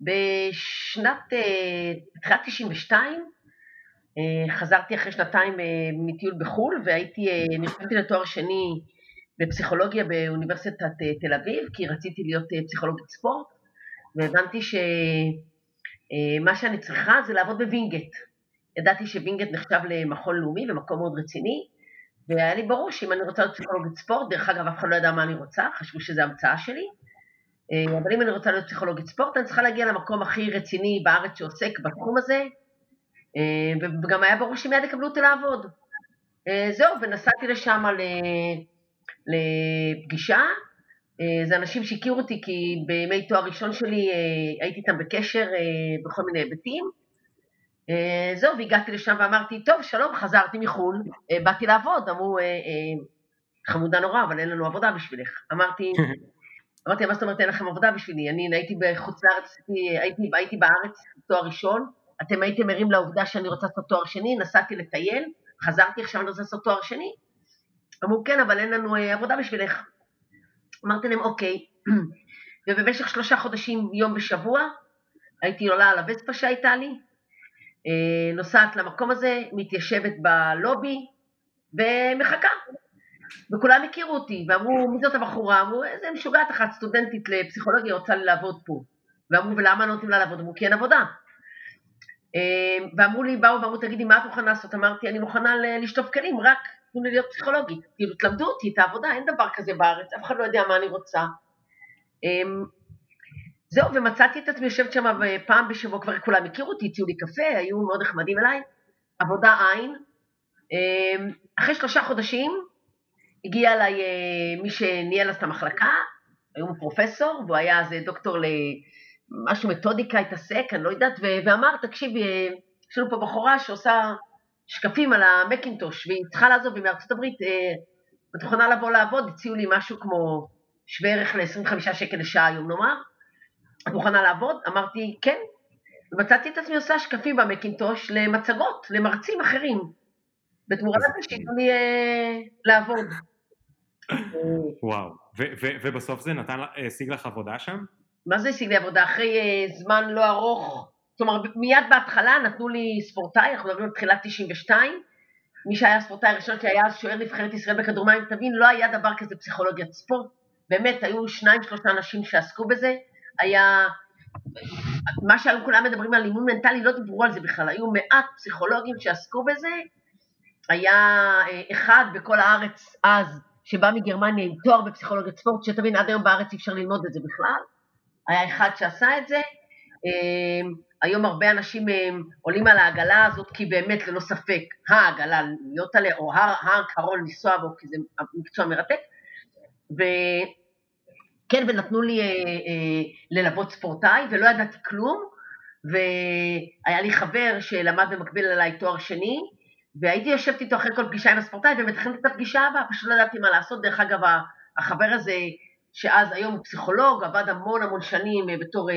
בשנת, תחילת 92, חזרתי אחרי שנתיים מטיול בחו"ל והייתי, נרשמתי לתואר שני בפסיכולוגיה באוניברסיטת תל אביב, כי רציתי להיות פסיכולוגית ספורט, והבנתי שמה שאני צריכה זה לעבוד בווינגייט. ידעתי שווינגייט נחשב למכון לאומי ומקום מאוד רציני, והיה לי ברור שאם אני רוצה להיות פסיכולוגית ספורט, דרך אגב, אף אחד לא ידע מה אני רוצה, חשבו שזו המצאה שלי, אה, אבל אם אני רוצה להיות פסיכולוגית ספורט, אני צריכה להגיע למקום הכי רציני בארץ שעוסק בתחום הזה, אה, וגם היה ברור שמיד יקבלו אותי לעבוד. אה, זהו, ונסעתי לשם לפגישה, זה אנשים שהכירו אותי כי בימי תואר ראשון שלי הייתי איתם בקשר בכל מיני היבטים, אה, זהו, והגעתי לשם ואמרתי, טוב, שלום, חזרתי מחו"ל, אה, באתי לעבוד, אמרו, אה, חמודה נורא, אבל אין לנו עבודה בשבילך. אמרתי, אמרתי, מה זאת אומרת אין לכם עבודה בשבילי? אני הייתי בחוץ לארץ, הייתי, הייתי בארץ תואר ראשון, אתם הייתם ערים לעובדה שאני רוצה לעשות תואר שני, נסעתי לטייל, חזרתי עכשיו אני רוצה לעשות תואר שני. אמרו, כן, אבל אין לנו עבודה בשבילך. אמרתי להם, אוקיי. ובמשך שלושה חודשים, יום בשבוע, הייתי עולה על הווספה שהייתה לי, אה, נוסעת למקום הזה, מתיישבת בלובי ומחכה. וכולם הכירו אותי, ואמרו, מי זאת הבחורה? אמרו, איזה משוגעת אחת, סטודנטית לפסיכולוגיה, רוצה לי לעבוד פה. ואמרו, ולמה לא נותנים לה לעבוד? אמרו, כי אין עבודה. אה, ואמרו לי, באו ואמרו, תגידי, מה את מוכנה לעשות? אמרתי, אני מוכנה לשטוף כלים, רק תנו לי להיות פסיכולוגית. כאילו, תלמדו אותי את העבודה, אין דבר כזה בארץ, אף אחד לא יודע מה אני רוצה. אה, זהו, ומצאתי את עצמי יושבת שם פעם בשבוע, כבר כולם הכירו אותי, הציעו לי קפה, היו מאוד נחמדים אליי, עבודה עין. אמ, אחרי שלושה חודשים הגיע אליי אה, מי שניהל אז את המחלקה, היום הוא פרופסור, והוא היה אז דוקטור למשהו מתודיקה, התעסק, אני לא יודעת, ואמר, תקשיבי, אה, יש לנו פה בחורה שעושה שקפים על המקינטוש, והיא צריכה לעזוב, היא מארצות הברית, אה, את מוכנה לבוא לעבוד, הציעו לי משהו כמו שווה ערך ל-25 שקל לשעה היום נאמר, את מוכנה לעבוד? אמרתי, כן. ומצאתי את עצמי עושה שקפים במקינטוש למצגות, למרצים אחרים, בתמורה לזה שייתנו לי אה, לעבוד. וואו, ובסוף זה נתן, השיג לך עבודה שם? מה זה השיג לי עבודה? אחרי אה, זמן לא ארוך, כלומר מיד בהתחלה נתנו לי ספורטאי, אנחנו מדברים על תחילת 92, מי שהיה ספורטאי הראשון שלי היה אז שוער נבחרת ישראל בכדורמים, תבין, לא היה דבר כזה פסיכולוגיית ספורט, באמת היו שניים שלושה אנשים שעסקו בזה, היה, מה שהיום כולם מדברים על אימון מנטלי, לא דיברו על זה בכלל, היו מעט פסיכולוגים שעסקו בזה, היה אה, אחד בכל הארץ אז, שבא מגרמניה עם תואר בפסיכולוגיית ספורט, שתבין, עד היום בארץ אי אפשר ללמוד את זה בכלל, היה אחד שעשה את זה, אה, היום הרבה אנשים אה, עולים על העגלה הזאת כי באמת ללא ספק העגלה להיות עליה או הר קרון לנסוע בו כי זה מקצוע מרתק. כן, ונתנו לי אה, אה, ללוות ספורטאי, ולא ידעתי כלום, והיה לי חבר שלמד במקביל אליי תואר שני, והייתי יושבת איתו אחרי כל פגישה עם הספורטאי ומתכנת את הפגישה הבאה, פשוט לא ידעתי מה לעשות. דרך אגב, החבר הזה, שאז היום הוא פסיכולוג, עבד המון המון שנים אה, בתור אה,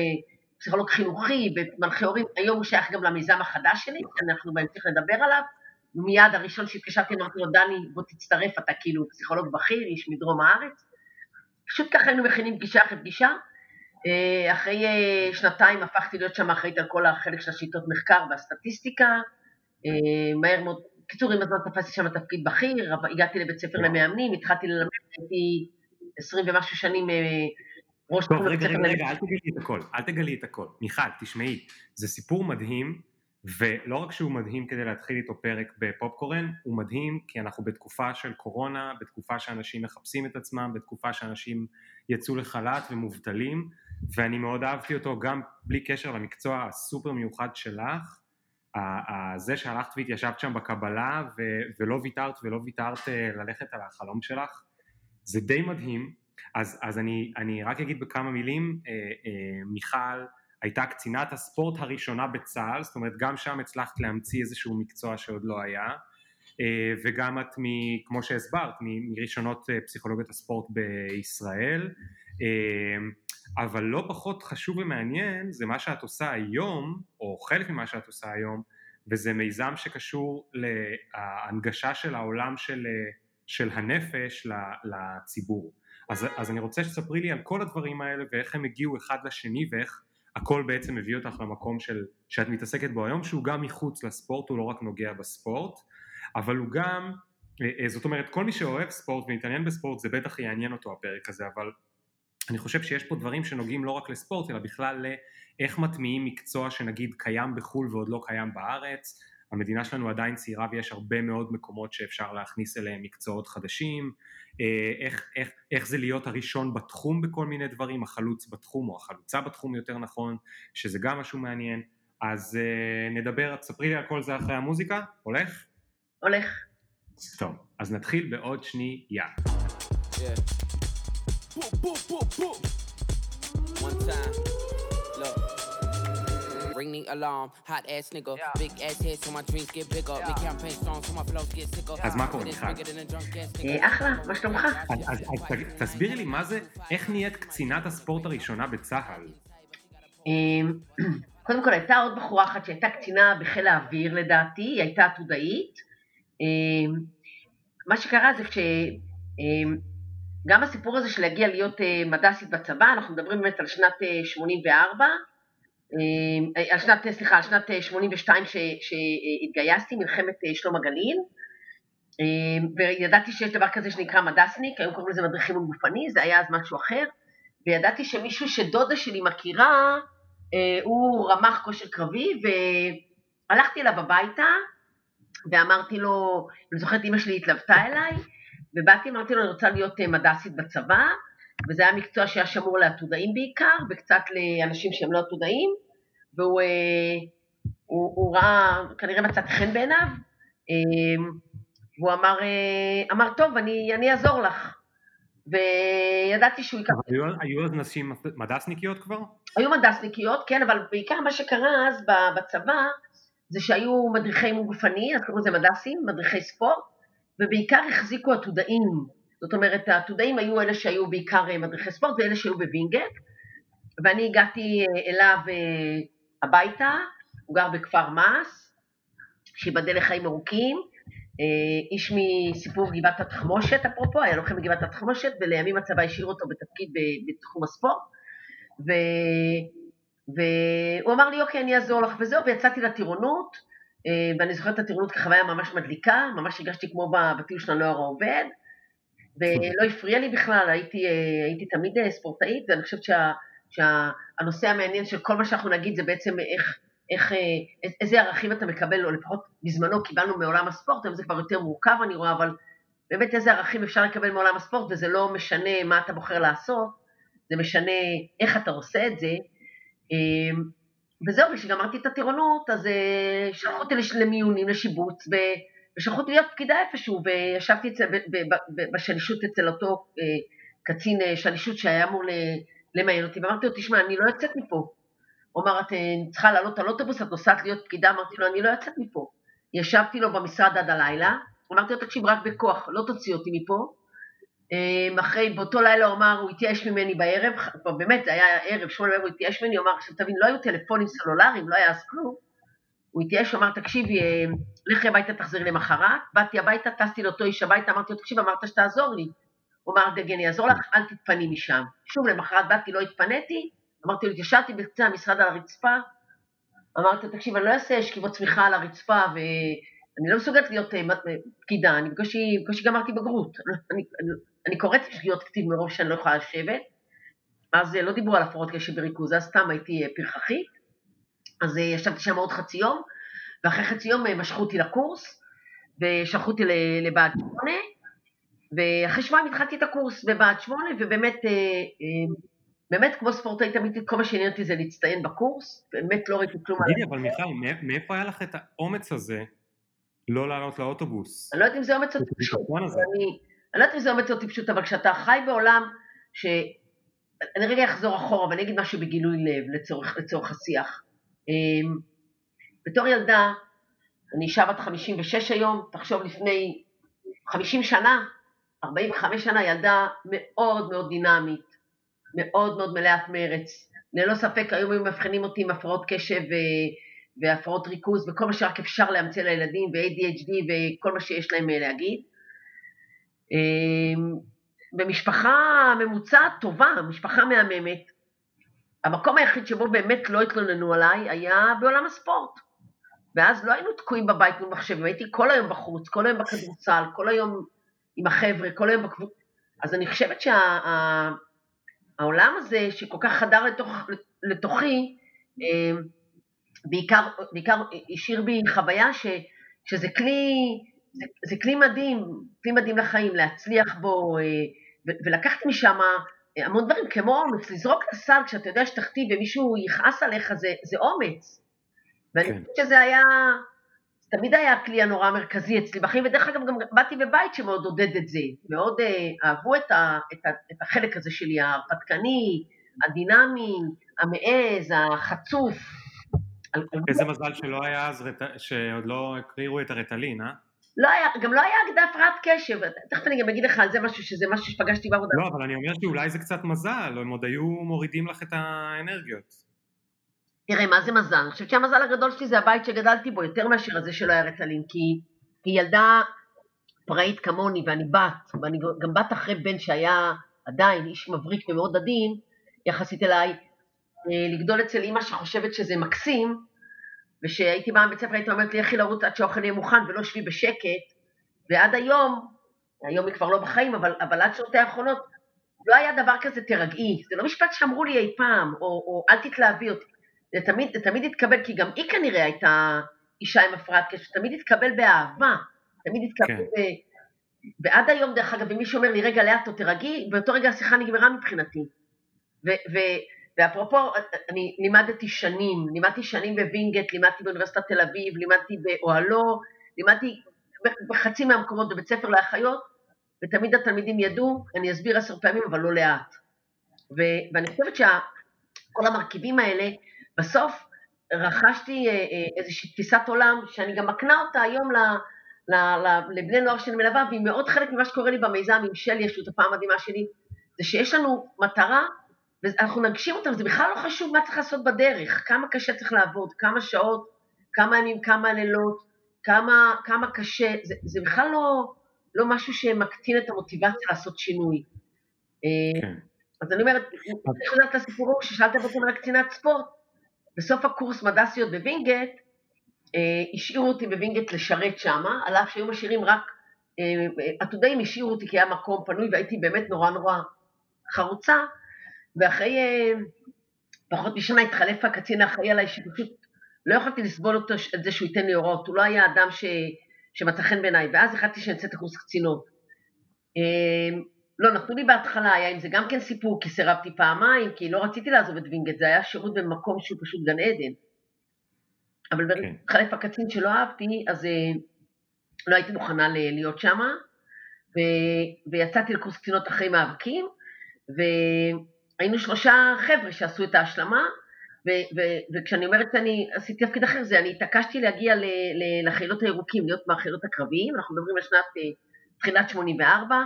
פסיכולוג חינוכי ומנחה הורים, היום הוא שייך גם למיזם החדש שלי, אנחנו בהמשך נדבר עליו. מיד הראשון שהתקשרתי אמרתי לו, דני, בוא תצטרף, אתה כאילו פסיכולוג בכיר, איש מדרום הארץ. פשוט ככה היינו מכינים פגישה אחרי פגישה. אה, אחרי שנתיים הפכתי להיות שם אחראית על כל החלק של השיטות מחקר והסטטיסטיקה. מהר מאוד, קיצור, עם הזמן תפסתי שם תפקיד בכיר, הגעתי לבית ספר למאמנים, התחלתי ללמד, הייתי עשרים ומשהו שנים ראש תחום בבית ספר למאמנים. רגע, רגע, אל תגלי את הכל, אל תגלי את הכל. מיכל, תשמעי, זה סיפור מדהים. ולא רק שהוא מדהים כדי להתחיל איתו פרק בפופקורן, הוא מדהים כי אנחנו בתקופה של קורונה, בתקופה שאנשים מחפשים את עצמם, בתקופה שאנשים יצאו לחל"ת ומובטלים, ואני מאוד אהבתי אותו גם בלי קשר למקצוע הסופר מיוחד שלך, זה שהלכת והתיישבת שם בקבלה ו- ולא ויתרת ולא ויתרת אה, ללכת על החלום שלך, זה די מדהים. אז, אז אני, אני רק אגיד בכמה מילים, אה, אה, מיכל, הייתה קצינת הספורט הראשונה בצה"ל, זאת אומרת גם שם הצלחת להמציא איזשהו מקצוע שעוד לא היה, אה, וגם את, מ, כמו שהסברת, מראשונות אה, פסיכולוגיות הספורט בישראל, אה, אבל לא פחות חשוב ומעניין זה מה שאת עושה היום, או חלק ממה שאת עושה היום, וזה מיזם שקשור להנגשה של העולם של, של הנפש לציבור. אז, אז אני רוצה שתספרי לי על כל הדברים האלה ואיך הם הגיעו אחד לשני ואיך הכל בעצם מביא אותך למקום של, שאת מתעסקת בו היום, שהוא גם מחוץ לספורט, הוא לא רק נוגע בספורט, אבל הוא גם, אה, זאת אומרת, כל מי שאוהב ספורט ומתעניין בספורט, זה בטח יעניין אותו הפרק הזה, אבל אני חושב שיש פה דברים שנוגעים לא רק לספורט, אלא בכלל לאיך מטמיעים מקצוע שנגיד קיים בחו"ל ועוד לא קיים בארץ, המדינה שלנו עדיין צעירה ויש הרבה מאוד מקומות שאפשר להכניס אליהם מקצועות חדשים, אה, איך, איך, איך זה להיות הראשון בתחום בכל מיני דברים, החלוץ בתחום או החלוצה בתחום יותר נכון, שזה גם משהו מעניין. אז uh, נדבר, תספרי לי על כל זה אחרי המוזיקה, הולך? הולך. טוב, אז נתחיל בעוד שנייה. Yeah. One time, look. ring the alarm. Hot ass nigga, yeah. big ass head so my dreams get bigger. Yeah. Big campaign strong so my flows get sicker. אז מה קורה, מיכל? אחלה, מה שלומך? אז תסבירי לי מה זה, איך נהיית קצינת הספורט הראשונה בצה"ל? אמ, קודם כל הייתה עוד בחורה אחת שהייתה קצינה בחיל האוויר לדעתי, היא הייתה עתודאית. אמ, מה שקרה זה שגם אמ, הסיפור הזה של להגיע להיות אה, מדסית בצבא, אנחנו מדברים באמת על שנת 84, אה, אה, על שנת, סליחה, על שנת 82 ש, שהתגייסתי, מלחמת שלום הגליל, וידעתי שיש דבר כזה שנקרא מדסניק, היום קוראים לזה מדריכים גופני, זה היה אז משהו אחר, וידעתי שמישהו שדודה שלי מכירה, הוא רמ"ח כושר קרבי, והלכתי אליו הביתה, ואמרתי לו, אני זוכרת אמא שלי התלוותה אליי, ובאתי, אמרתי לו, אני רוצה להיות מדסית בצבא, וזה היה מקצוע שהיה שמור לעתודאים בעיקר, וקצת לאנשים שהם לא עתודאים, והוא אה, הוא, הוא ראה, כנראה מצא חן בעיניו, אה, והוא אמר, אה, אמר טוב, אני, אני אעזור לך. וידעתי שהוא ייקח... היו, היו אז נשים מדסניקיות כבר? היו מדסניקיות, כן, אבל בעיקר מה שקרה אז בצבא, זה שהיו מדריכי אימון גופני, אז קראו לזה מדסים, מדריכי ספורט, ובעיקר החזיקו עתודאים. זאת אומרת, העתודאים היו אלה שהיו בעיקר מדריכי ספורט ואלה שהיו בווינגייט, ואני הגעתי אליו הביתה, הוא גר בכפר מע״ש, שיבדל לחיים ארוכים, אה, איש מסיפור גבעת התחמושת אפרופו, היה לוחם בגבעת התחמושת, ולימים הצבא השאיר אותו בתפקיד בתחום הספורט, ו... והוא אמר לי, אוקיי, אני אעזור לך וזהו, ויצאתי לטירונות, אה, ואני זוכרת את הטירונות כחוויה ממש מדליקה, ממש הרגשתי כמו בטיול של הנוער העובד, ולא הפריע לי בכלל, הייתי, אה, הייתי תמיד ספורטאית, ואני חושבת שה... שהנושא המעניין של כל מה שאנחנו נגיד זה בעצם איך, איך, אה, איזה ערכים אתה מקבל, או לפחות בזמנו קיבלנו מעולם הספורט, היום זה כבר יותר מורכב אני רואה, אבל באמת איזה ערכים אפשר לקבל מעולם הספורט, וזה לא משנה מה אתה בוחר לעשות, זה משנה איך אתה עושה את זה. וזהו, כשגמרתי את הטירונות, אז אה, שלחו אותי למיונים, לשיבוץ, ושלחו אותי להיות פקידה איפשהו, וישבתי בשלישות אצל אותו אה, קצין שלישות שהיה אמור למיין אותי, ואמרתי לו, תשמע, אני לא יוצאת מפה. הוא אמר, את אה, צריכה לעלות על אוטובוס, את נוסעת להיות פקידה? אמרתי לו, אני לא יוצאת מפה. ישבתי לו במשרד עד הלילה, אמרתי לו, תקשיב, רק בכוח, לא תוציא אותי מפה. אה, אחרי, באותו לילה הוא אמר, הוא התייאש ממני בערב, כבר באמת, זה היה ערב, שמונה בערב, הוא התייאש ממני, הוא אמר, עכשיו תבין, לא היו טלפונים סלולריים, לא היה אז כלום. הוא התייאש, הוא אמר, תקשיבי, אה, לכי הביתה, תחזרי למחרת. באתי הביתה, טסתי לאותו איש הביתה, אמרתי לו, תקשיב, אמרת שתעזור לי. הוא אמר, דגן יעזור לך, אל תתפני משם. שוב, למחרת באתי, לא התפניתי, אמרתי לו, התיישבתי בקצה המשרד על הרצפה, אמרתי לו, תקשיב, אני לא אעשה שכיבות צמיחה על הרצפה, ואני לא מסוגלת להיות אה, פקידה, אני בקושי גמרתי בגרות. אני, אני, אני קוראת שגיאות כתיב מרוב שאני לא יכולה לשבת, אז אה, לא דיברו על הפרעות קשב וריכוז, אז סתם הייתי פרחחית, אז ישבתי שם עוד חצי יום, ואחרי חצי יום משכו אותי לקורס, ושלחו אותי לבה"ד 8, ואחרי שבועיים התחלתי את הקורס בבה"ד 8, ובאמת, אה, אה, באמת כמו ספורטאי תמיד כל מה שעניין אותי זה להצטיין בקורס, באמת לא ראיתי כלום. תגידי, אבל מיכל, מאיפה היה לך את האומץ הזה לא לעלות לאוטובוס? אני לא יודעת אם זה אומץ או טיפשות, אני לא יודעת אם זה אומץ או טיפשות, אבל כשאתה חי בעולם ש... אני רגע אחזור אחורה ואני אגיד משהו בגילוי לב לצורך, לצורך השיח. אמ, בתור ילדה, אני אישה בת 56 היום, תחשוב לפני 50 שנה, 45 שנה ילדה מאוד מאוד דינמית, מאוד מאוד מלאת מרץ. ללא ספק היום היו מבחינים אותי עם הפרעות קשב ו... והפרעות ריכוז וכל מה שרק אפשר להמציא לילדים ו-ADHD וכל מה שיש להם להגיד. אמ, במשפחה ממוצעת טובה, משפחה מהממת, המקום היחיד שבו באמת לא התלוננו עליי היה בעולם הספורט. ואז לא היינו תקועים בבית מול מחשבים, הייתי כל היום בחוץ, כל היום בכדורסל, כל היום עם החבר'ה, כל היום בקבוצה. אז אני חושבת שהעולם שה, הזה, שכל כך חדר לתוך, לתוכי, אה, בעיקר, בעיקר השאיר בי חוויה ש, שזה כלי, זה, זה כלי מדהים, כלי מדהים לחיים, להצליח בו, אה, ולקחתי משם המון דברים, כמו אומץ, לזרוק לסל כשאתה יודע שתחתיב ומישהו יכעס עליך, זה, זה אומץ. ואני כן. חושבת שזה היה, זה תמיד היה הכלי הנורא המרכזי אצלי בחיים, ודרך אגב גם באתי בבית שמאוד עודד את זה, מאוד uh, אהבו את, ה, את, ה, את החלק הזה שלי, ההרפתקני, הדינמי, המעז, החצוף. איזה מזל שלא היה אז, שעוד לא הקרירו את הרטלין, אה? לא היה, גם לא היה אגדה הפרעת קשב, תכף אני גם אגיד לך על זה משהו, שזה משהו שפגשתי בעבודה. לא, אבל אני אומר שאולי זה קצת מזל, הם עוד היו מורידים לך את האנרגיות. תראה, מה זה מזל? אני חושבת שהמזל הגדול שלי זה הבית שגדלתי בו, יותר מאשר הזה שלא היה רטלין, כי היא ילדה פראית כמוני, ואני בת, ואני גם בת אחרי בן שהיה עדיין איש מבריק ומאוד עדין, יחסית אליי, אה, לגדול אצל אימא שחושבת שזה מקסים, ושהייתי באה מבית ספר הייתי אומרת לי לכי לרוץ עד שהאוכל יהיה מוכן ולא שבי בשקט, ועד היום, היום היא כבר לא בחיים, אבל, אבל עד שעות האחרונות, לא היה דבר כזה תרגעי, זה לא משפט שאמרו לי אי פעם, או, או אל תתלהבי אותי, זה תמיד, זה תמיד התקבל, כי גם היא כנראה הייתה אישה עם הפרעת קשב, תמיד התקבל באהבה, תמיד התקבל כן. ב... ועד היום, דרך אגב, אם מישהו אומר לי, רגע, לאט, תירגעי, באותו רגע השיחה נגמרה מבחינתי. ו- ו- ואפרופו, אני לימדתי שנים, לימדתי שנים בווינגייט, לימדתי באוניברסיטת תל אביב, לימדתי באוהלו, לימדתי בחצי מהמקומות בבית ספר לאחיות, ותמיד התלמידים ידעו, אני אסביר עשר פעמים, אבל לא לאט. ו- ואני חושבת שכל המרכיבים האלה, בסוף רכשתי אה, אה, איזושהי תפיסת עולם, שאני גם מקנה אותה היום ל... לבני נוער שאני מלווה, והיא מאוד חלק ממה שקורה לי במיזם שלי, השותפה המדהימה שלי, זה שיש לנו מטרה ואנחנו נגשים אותה, זה בכלל לא חשוב מה צריך לעשות בדרך, כמה קשה צריך לעבוד, כמה שעות, כמה ימים, כמה לילות, כמה, כמה קשה, זה, זה בכלל לא, לא משהו שמקטין את המוטיבציה לעשות שינוי. אה, כן. אז אני אומרת, אני חוזרת לסיפור ההוא ששאלת אותי על קצינת ספורט, בסוף הקורס מדסיות בווינגייט, אה, השאירו אותי בווינגייט לשרת שמה, על אף שהיו משאירים רק, אה, עתודאים השאירו אותי כי היה מקום פנוי והייתי באמת נורא נורא חרוצה, ואחרי אה, פחות משנה התחלף הקצין האחראי עליי, שפשוט לא יכולתי לסבול אותו, את זה שהוא ייתן לי הוראות, הוא לא היה אדם ש, שמצא חן בעיניי, ואז החלטתי שאני אצא את הקורס קצינות. אה, לא, נתנו לי בהתחלה, היה עם זה גם כן סיפור, כי סירבתי פעמיים, כי לא רציתי לעזוב את וינגייט, זה היה שירות במקום שהוא פשוט גן עדן. אבל כן. שהתחלף הקצין שלא אהבתי, אז אה, לא הייתי מוכנה להיות שם, ויצאתי לקורס קצינות אחרי מאבקים, היינו שלושה חבר'ה שעשו את ההשלמה, ו- ו- וכשאני אומרת שאני עשיתי תפקיד אחר, זה אני התעקשתי להגיע לחילות הירוקים, להיות מהחילות הקרביים, אנחנו מדברים על שנת אה, תחילת 84,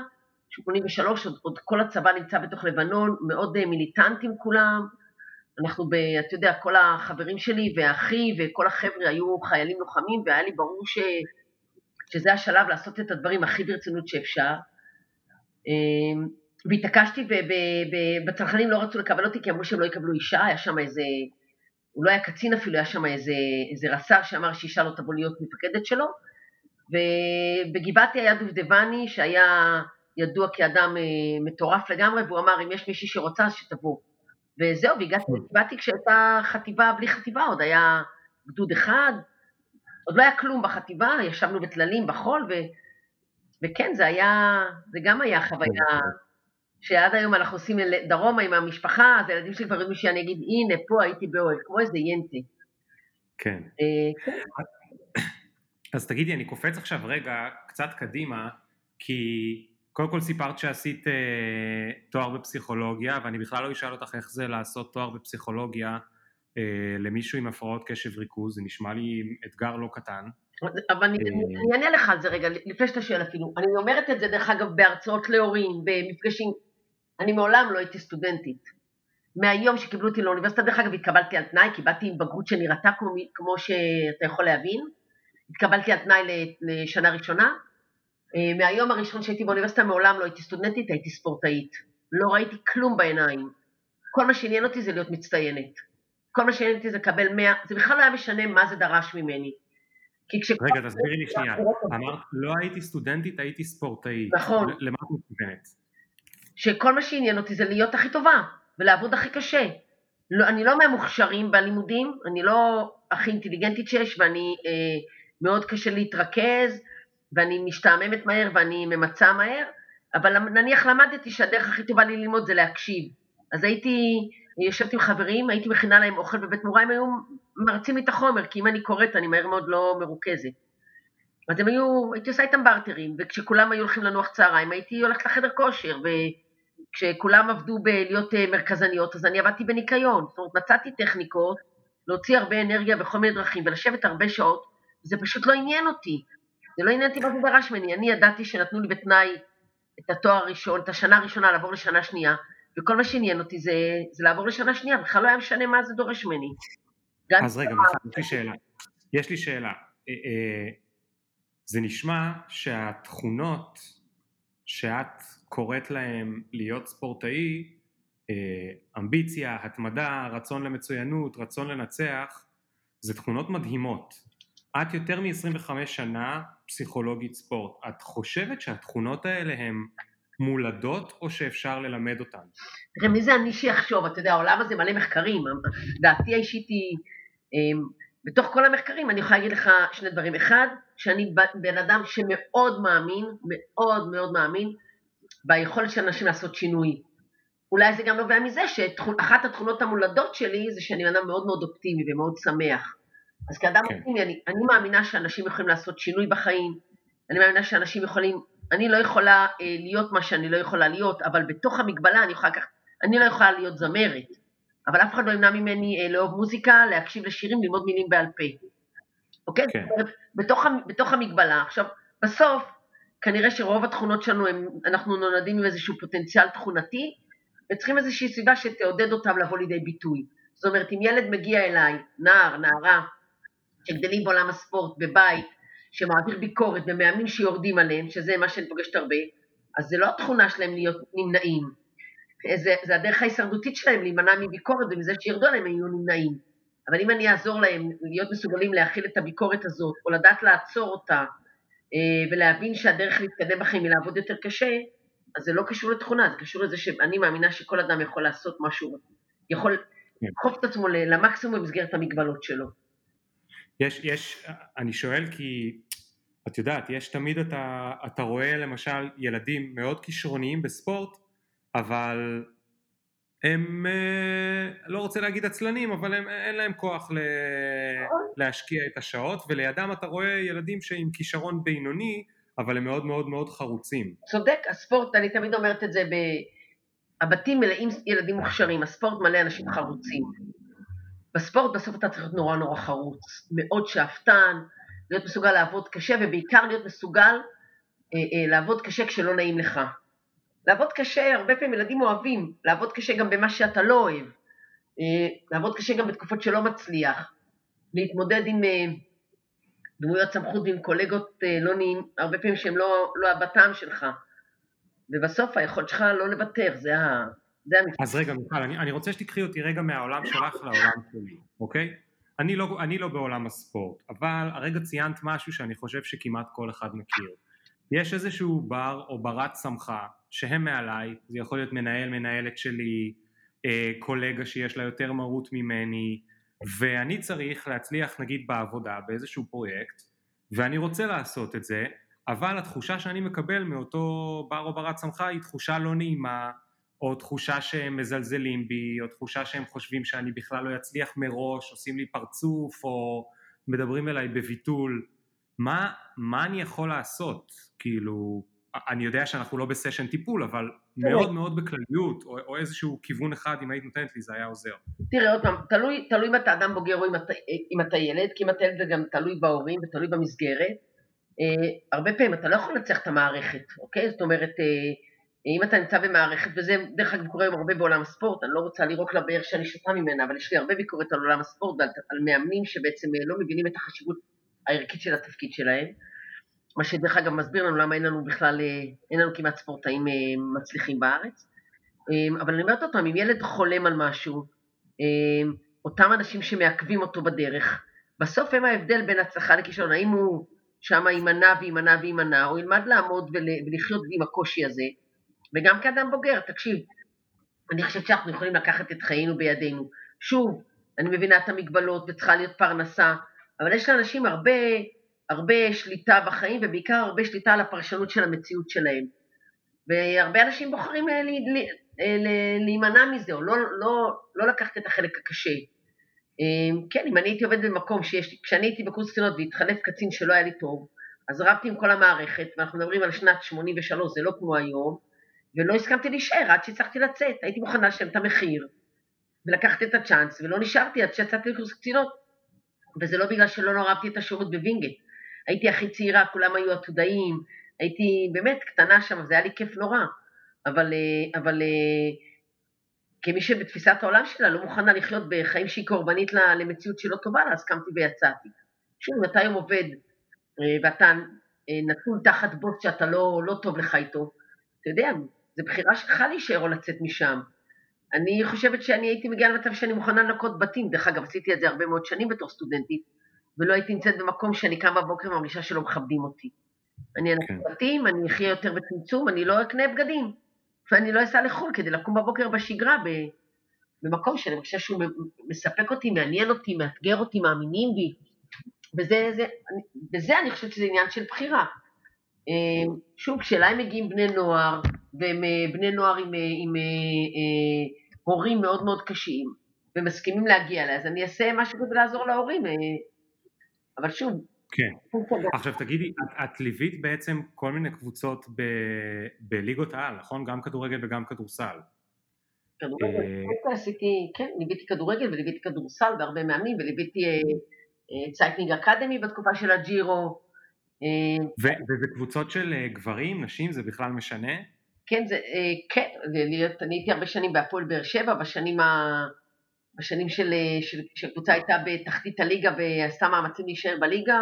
83, עוד, עוד כל הצבא נמצא בתוך לבנון, מאוד אה, מיליטנטים כולם, אנחנו, ב, אתה יודע, כל החברים שלי ואחי וכל החבר'ה היו חיילים לוחמים, והיה לי ברור ש, שזה השלב לעשות את הדברים הכי ברצינות שאפשר. והתעקשתי, ובצנחנים לא רצו לקבל אותי כי אמרו שהם לא יקבלו אישה, היה שם איזה, הוא לא היה קצין אפילו, היה שם איזה, איזה רס"ר שאמר שאישה לא תבוא להיות מפקדת שלו, ובגבעתי היה דובדבני שהיה ידוע כאדם אה, מטורף לגמרי, והוא אמר אם יש מישהי שרוצה אז שתבוא. וזהו, והגעתי לגבעתי כשהייתה חטיבה בלי חטיבה, עוד היה גדוד אחד, עוד לא היה כלום בחטיבה, ישבנו בטללים בחול, ו... וכן, זה היה, זה גם היה חוויה שעד היום אנחנו עושים דרומה עם המשפחה, אז הילדים שלי כבר יודעים שאני אגיד, הנה, פה הייתי באוהל, כמו איזה ינטה. כן. אה. אז תגידי, אני קופץ עכשיו רגע קצת קדימה, כי קודם כל סיפרת שעשית אה, תואר בפסיכולוגיה, ואני בכלל לא אשאל אותך איך זה לעשות תואר בפסיכולוגיה אה, למישהו עם הפרעות קשב ריכוז, זה נשמע לי אתגר לא קטן. אבל אני אה, אענה לך על זה רגע, לפני שאתה שואל אפילו. אני אומרת את זה דרך אגב בהרצאות להורים, במפגשים, אני מעולם לא הייתי סטודנטית. מהיום שקיבלו אותי לאוניברסיטה, דרך אגב התקבלתי על תנאי, כי באתי עם בגרות שנראתה כמו, כמו שאתה יכול להבין, התקבלתי על תנאי לשנה ראשונה. אה, מהיום הראשון שהייתי באוניברסיטה מעולם לא הייתי סטודנטית, הייתי ספורטאית. לא ראיתי כלום בעיניים. כל מה שעניין אותי זה להיות מצטיינת. כל מה שעניין אותי זה לקבל 100, זה בכלל לא היה משנה מה זה דרש ממני. כי כש... רגע, תסבירי לי שנייה. אמרת, לא הייתי סטודנטית, הייתי ספורטאית. נכון. למה את מתכוונת? שכל מה שעניין אותי זה להיות הכי טובה, ולעבוד הכי קשה. לא, אני לא מהמוכשרים בלימודים, אני לא הכי אינטליגנטית שיש, ואני, אה, מאוד קשה להתרכז, ואני משתעממת מהר ואני ממצה מהר, אבל נניח למדתי שהדרך הכי טובה לי ללמוד זה להקשיב. אז הייתי, יושבת עם חברים, הייתי מכינה להם אוכל בבית מורה, הם היו מרצים לי את החומר, כי אם אני קוראת אני מהר מאוד לא מרוכזת. אז הם היו, הייתי עושה איתם בארטרים, וכשכולם היו הולכים לנוח צהריים, הייתי הולכת לחדר כושר, וכשכולם עבדו בלהיות אה, מרכזניות, אז אני עבדתי בניקיון. זאת אומרת, מצאתי טכניקות להוציא הרבה אנרגיה בכל מיני דרכים, ולשבת הרבה שעות, זה פשוט לא עניין אותי. זה לא עניין אותי מה זה דרש ממני. אני ידעתי שנתנו לי בתנאי את התואר הראשון, את השנה הראשונה לעבור לשנה שנייה, וכל מה שעניין אותי זה, זה לעבור לשנה שנייה, בכלל לא היה משנה מה זה דורש ממני. אז רגע, יש לי שאלה. יש לי שאלה. אה, אה, זה נשמע שהתכונות שאת קוראת להן להיות ספורטאי, אה, אמביציה, התמדה, רצון למצוינות, רצון לנצח, זה תכונות מדהימות. את יותר מ-25 שנה פסיכולוגית ספורט. את חושבת שהתכונות האלה הן מולדות או שאפשר ללמד אותן? תראה, מי זה אני שיחשוב? אתה יודע, העולם הזה מלא מחקרים. דעתי האישית היא, אמ, בתוך כל המחקרים אני יכולה להגיד לך שני דברים. אחד, שאני בן אדם שמאוד מאמין, מאוד מאוד מאמין, ביכולת של אנשים לעשות שינוי. אולי זה גם נובע מזה שאחת התכונות המולדות שלי זה שאני אדם מאוד מאוד אופטימי ומאוד שמח. אז כאדם כן. אופטימי, אני, אני מאמינה שאנשים יכולים לעשות שינוי בחיים, אני מאמינה שאנשים יכולים, אני לא יכולה אה, להיות מה שאני לא יכולה להיות, אבל בתוך המגבלה אני יכולה לקחת, אני לא יכולה להיות זמרת, אבל אף אחד לא ימנע ממני אה, לאהוב מוזיקה, להקשיב לשירים, ללמוד מילים בעל פה. אוקיי? כן. זאת אומרת, בתוך, בתוך המגבלה. עכשיו, בסוף, כנראה שרוב התכונות שלנו, הם, אנחנו נולדים עם איזשהו פוטנציאל תכונתי, וצריכים איזושהי סביבה שתעודד אותם לבוא לידי ביטוי. זאת אומרת, אם ילד מגיע אליי, נער, נערה, שגדלים בעולם הספורט בבית, שמעביר ביקורת ומאמין שיורדים עליהם, שזה מה שאני פוגשת הרבה, אז זה לא התכונה שלהם להיות נמנעים. זה, זה הדרך ההישרדותית שלהם להימנע מביקורת ומזה שירדו עליהם הם יהיו נמנעים. אבל אם אני אעזור להם להיות מסוגלים להכיל את הביקורת הזאת, או לדעת לעצור אותה, ולהבין שהדרך להתקדם בחיים היא לעבוד יותר קשה, אז זה לא קשור לתכונה, זה קשור לזה שאני מאמינה שכל אדם יכול לעשות משהו, יכול כן. לדחוף את עצמו למקסימום במסגרת המגבלות שלו. יש, יש, אני שואל כי את יודעת, יש תמיד אתה, אתה רואה למשל ילדים מאוד כישרוניים בספורט, אבל הם, אה, לא רוצה להגיד עצלנים, אבל הם, אין להם כוח ל, להשקיע את השעות, ולידם אתה רואה ילדים שעם כישרון בינוני, אבל הם מאוד מאוד מאוד חרוצים. צודק, הספורט, אני תמיד אומרת את זה, ב... הבתים מלאים ילדים מוכשרים, הספורט מלא אנשים חרוצים. בספורט בסוף אתה צריך להיות נורא נורא חרוץ, מאוד שאפתן, להיות מסוגל לעבוד קשה, ובעיקר להיות מסוגל אה, אה, לעבוד קשה כשלא נעים לך. לעבוד קשה, הרבה פעמים ילדים אוהבים, לעבוד קשה גם במה שאתה לא אוהב, אה, לעבוד קשה גם בתקופות שלא מצליח, להתמודד עם אה, דמויות סמכות ועם קולגות אה, לא נעים, הרבה פעמים שהם לא, לא הבט"ם שלך, ובסוף היכולת שלך לא לוותר, זה ה... זה. אז רגע מיכל, אני, אני רוצה שתקחי אותי רגע מהעולם שלך לעולם שלי, אוקיי? אני לא, אני לא בעולם הספורט, אבל הרגע ציינת משהו שאני חושב שכמעט כל אחד מכיר. יש איזשהו בר או ברת סמכה שהם מעליי, זה יכול להיות מנהל, מנהלת שלי, אה, קולגה שיש לה יותר מרות ממני, ואני צריך להצליח נגיד בעבודה באיזשהו פרויקט, ואני רוצה לעשות את זה, אבל התחושה שאני מקבל מאותו בר או ברת סמכה היא תחושה לא נעימה, או תחושה שהם מזלזלים בי, או תחושה שהם חושבים שאני בכלל לא אצליח מראש, עושים לי פרצוף, או מדברים אליי בביטול. מה, מה אני יכול לעשות? כאילו, אני יודע שאנחנו לא בסשן טיפול, אבל מאוד מאוד בכלליות, או, או איזשהו כיוון אחד, אם היית נותנת לי, זה היה עוזר. תראה, עוד פעם, תלוי, תלוי אם אתה אדם בוגר או אם אתה, אם אתה ילד, כי אם אתה ילד זה גם תלוי בהורים ותלוי במסגרת. אה, הרבה פעמים אתה לא יכול לנצח את המערכת, אוקיי? זאת אומרת, אה, אם אתה נמצא במערכת, וזה דרך אגב קורה הרבה בעולם הספורט, אני לא רוצה לירוק לבאר שאני שותה ממנה, אבל יש לי הרבה ביקורת על עולם הספורט ועל על מאמנים שבעצם אה, לא מבינים את החשיבות הערכית של התפקיד שלהם, מה שדרך אגב מסביר לנו למה אין לנו בכלל, אה, אין לנו כמעט ספורטאים אה, מצליחים בארץ. אמ, אבל אני אומרת אותו, אם ילד חולם על משהו, אותם אנשים שמעכבים אותו בדרך, בסוף הם ההבדל בין הצלחה לכישלון, האם הוא שם יימנע ויימנע ויימנע, או ילמד לעמוד ולחיות עם הקושי הזה, וגם כאדם בוגר, תקשיב, אני חושבת שאנחנו יכולים לקחת את חיינו בידינו. שוב, אני מבינה את המגבלות וצריכה להיות פרנסה, אבל יש לאנשים הרבה, הרבה שליטה בחיים ובעיקר הרבה שליטה על הפרשנות של המציאות שלהם. והרבה אנשים בוחרים אה, אה, להימנע מזה, או לא, לא, לא לקחת את החלק הקשה. אה, כן, אם אני הייתי עובד במקום שיש, כשאני הייתי בקורס קצינות והתחלף קצין שלא היה לי טוב, אז רבתי עם כל המערכת, ואנחנו מדברים על שנת 83, זה לא כמו היום, ולא הסכמתי להישאר עד שהצלחתי לצאת, הייתי מוכנה לשלם את המחיר, ולקחת את הצ'אנס, ולא נשארתי עד שיצאתי לקורס קצינות. וזה לא בגלל שלא אהבתי את השירות בווינגייט. הייתי הכי צעירה, כולם היו עתודאים, הייתי באמת קטנה שם, זה היה לי כיף נורא. אבל, אה, אבל אה, כמי שבתפיסת העולם שלה לא מוכנה לחיות בחיים שהיא קורבנית למציאות שהיא לא טובה לה, אז קמתי ויצאתי. שוב, אתה היום עובד אה, ואתה נתון תחת בוס שאתה לא, לא טוב לך איתו, אתה יודע, זו בחירה שלך להישאר או לצאת משם. אני חושבת שאני הייתי מגיעה למצב שאני מוכנה לנקות בתים, דרך אגב, עשיתי את זה הרבה מאוד שנים בתור סטודנטית, ולא הייתי נמצאת במקום שאני קמה בבוקר ומרגישה שלא מכבדים אותי. אני אנקה כן. בתים, אני אחיה יותר בצמצום, אני לא אקנה בגדים, ואני לא אסע לחו"ל כדי לקום בבוקר בשגרה במקום שאני חושבת שהוא מספק אותי, מעניין אותי, מאתגר אותי, מאמינים בי, וזה, זה, בזה אני חושבת שזה עניין של בחירה. אה, שוב, כשאליי מגיעים בני נוער, והם אה, בני נוער עם, אה, עם אה, הורים מאוד מאוד קשים, ומסכימים להגיע אליי, אז אני אעשה משהו כדי לעזור להורים. אבל שוב, כן. עכשיו תגידי, את, את ליווית בעצם כל מיני קבוצות ב, בליגות העל, נכון? גם כדורגל וגם כדורסל. כדורגל, עשיתי, כן, ליוויתי כדורגל וליוויתי כדורסל והרבה מאמנים, וליוויתי Cycling Academy בתקופה של הג'ירו, אה, וזה קבוצות של אה, גברים, נשים, זה בכלל משנה? כן, זה, אה, כן, אני הייתי הרבה שנים בהפועל באר שבע, בשנים, ה, בשנים של, של, שקבוצה הייתה בתחתית הליגה ועשתה מאמצים להישאר בליגה.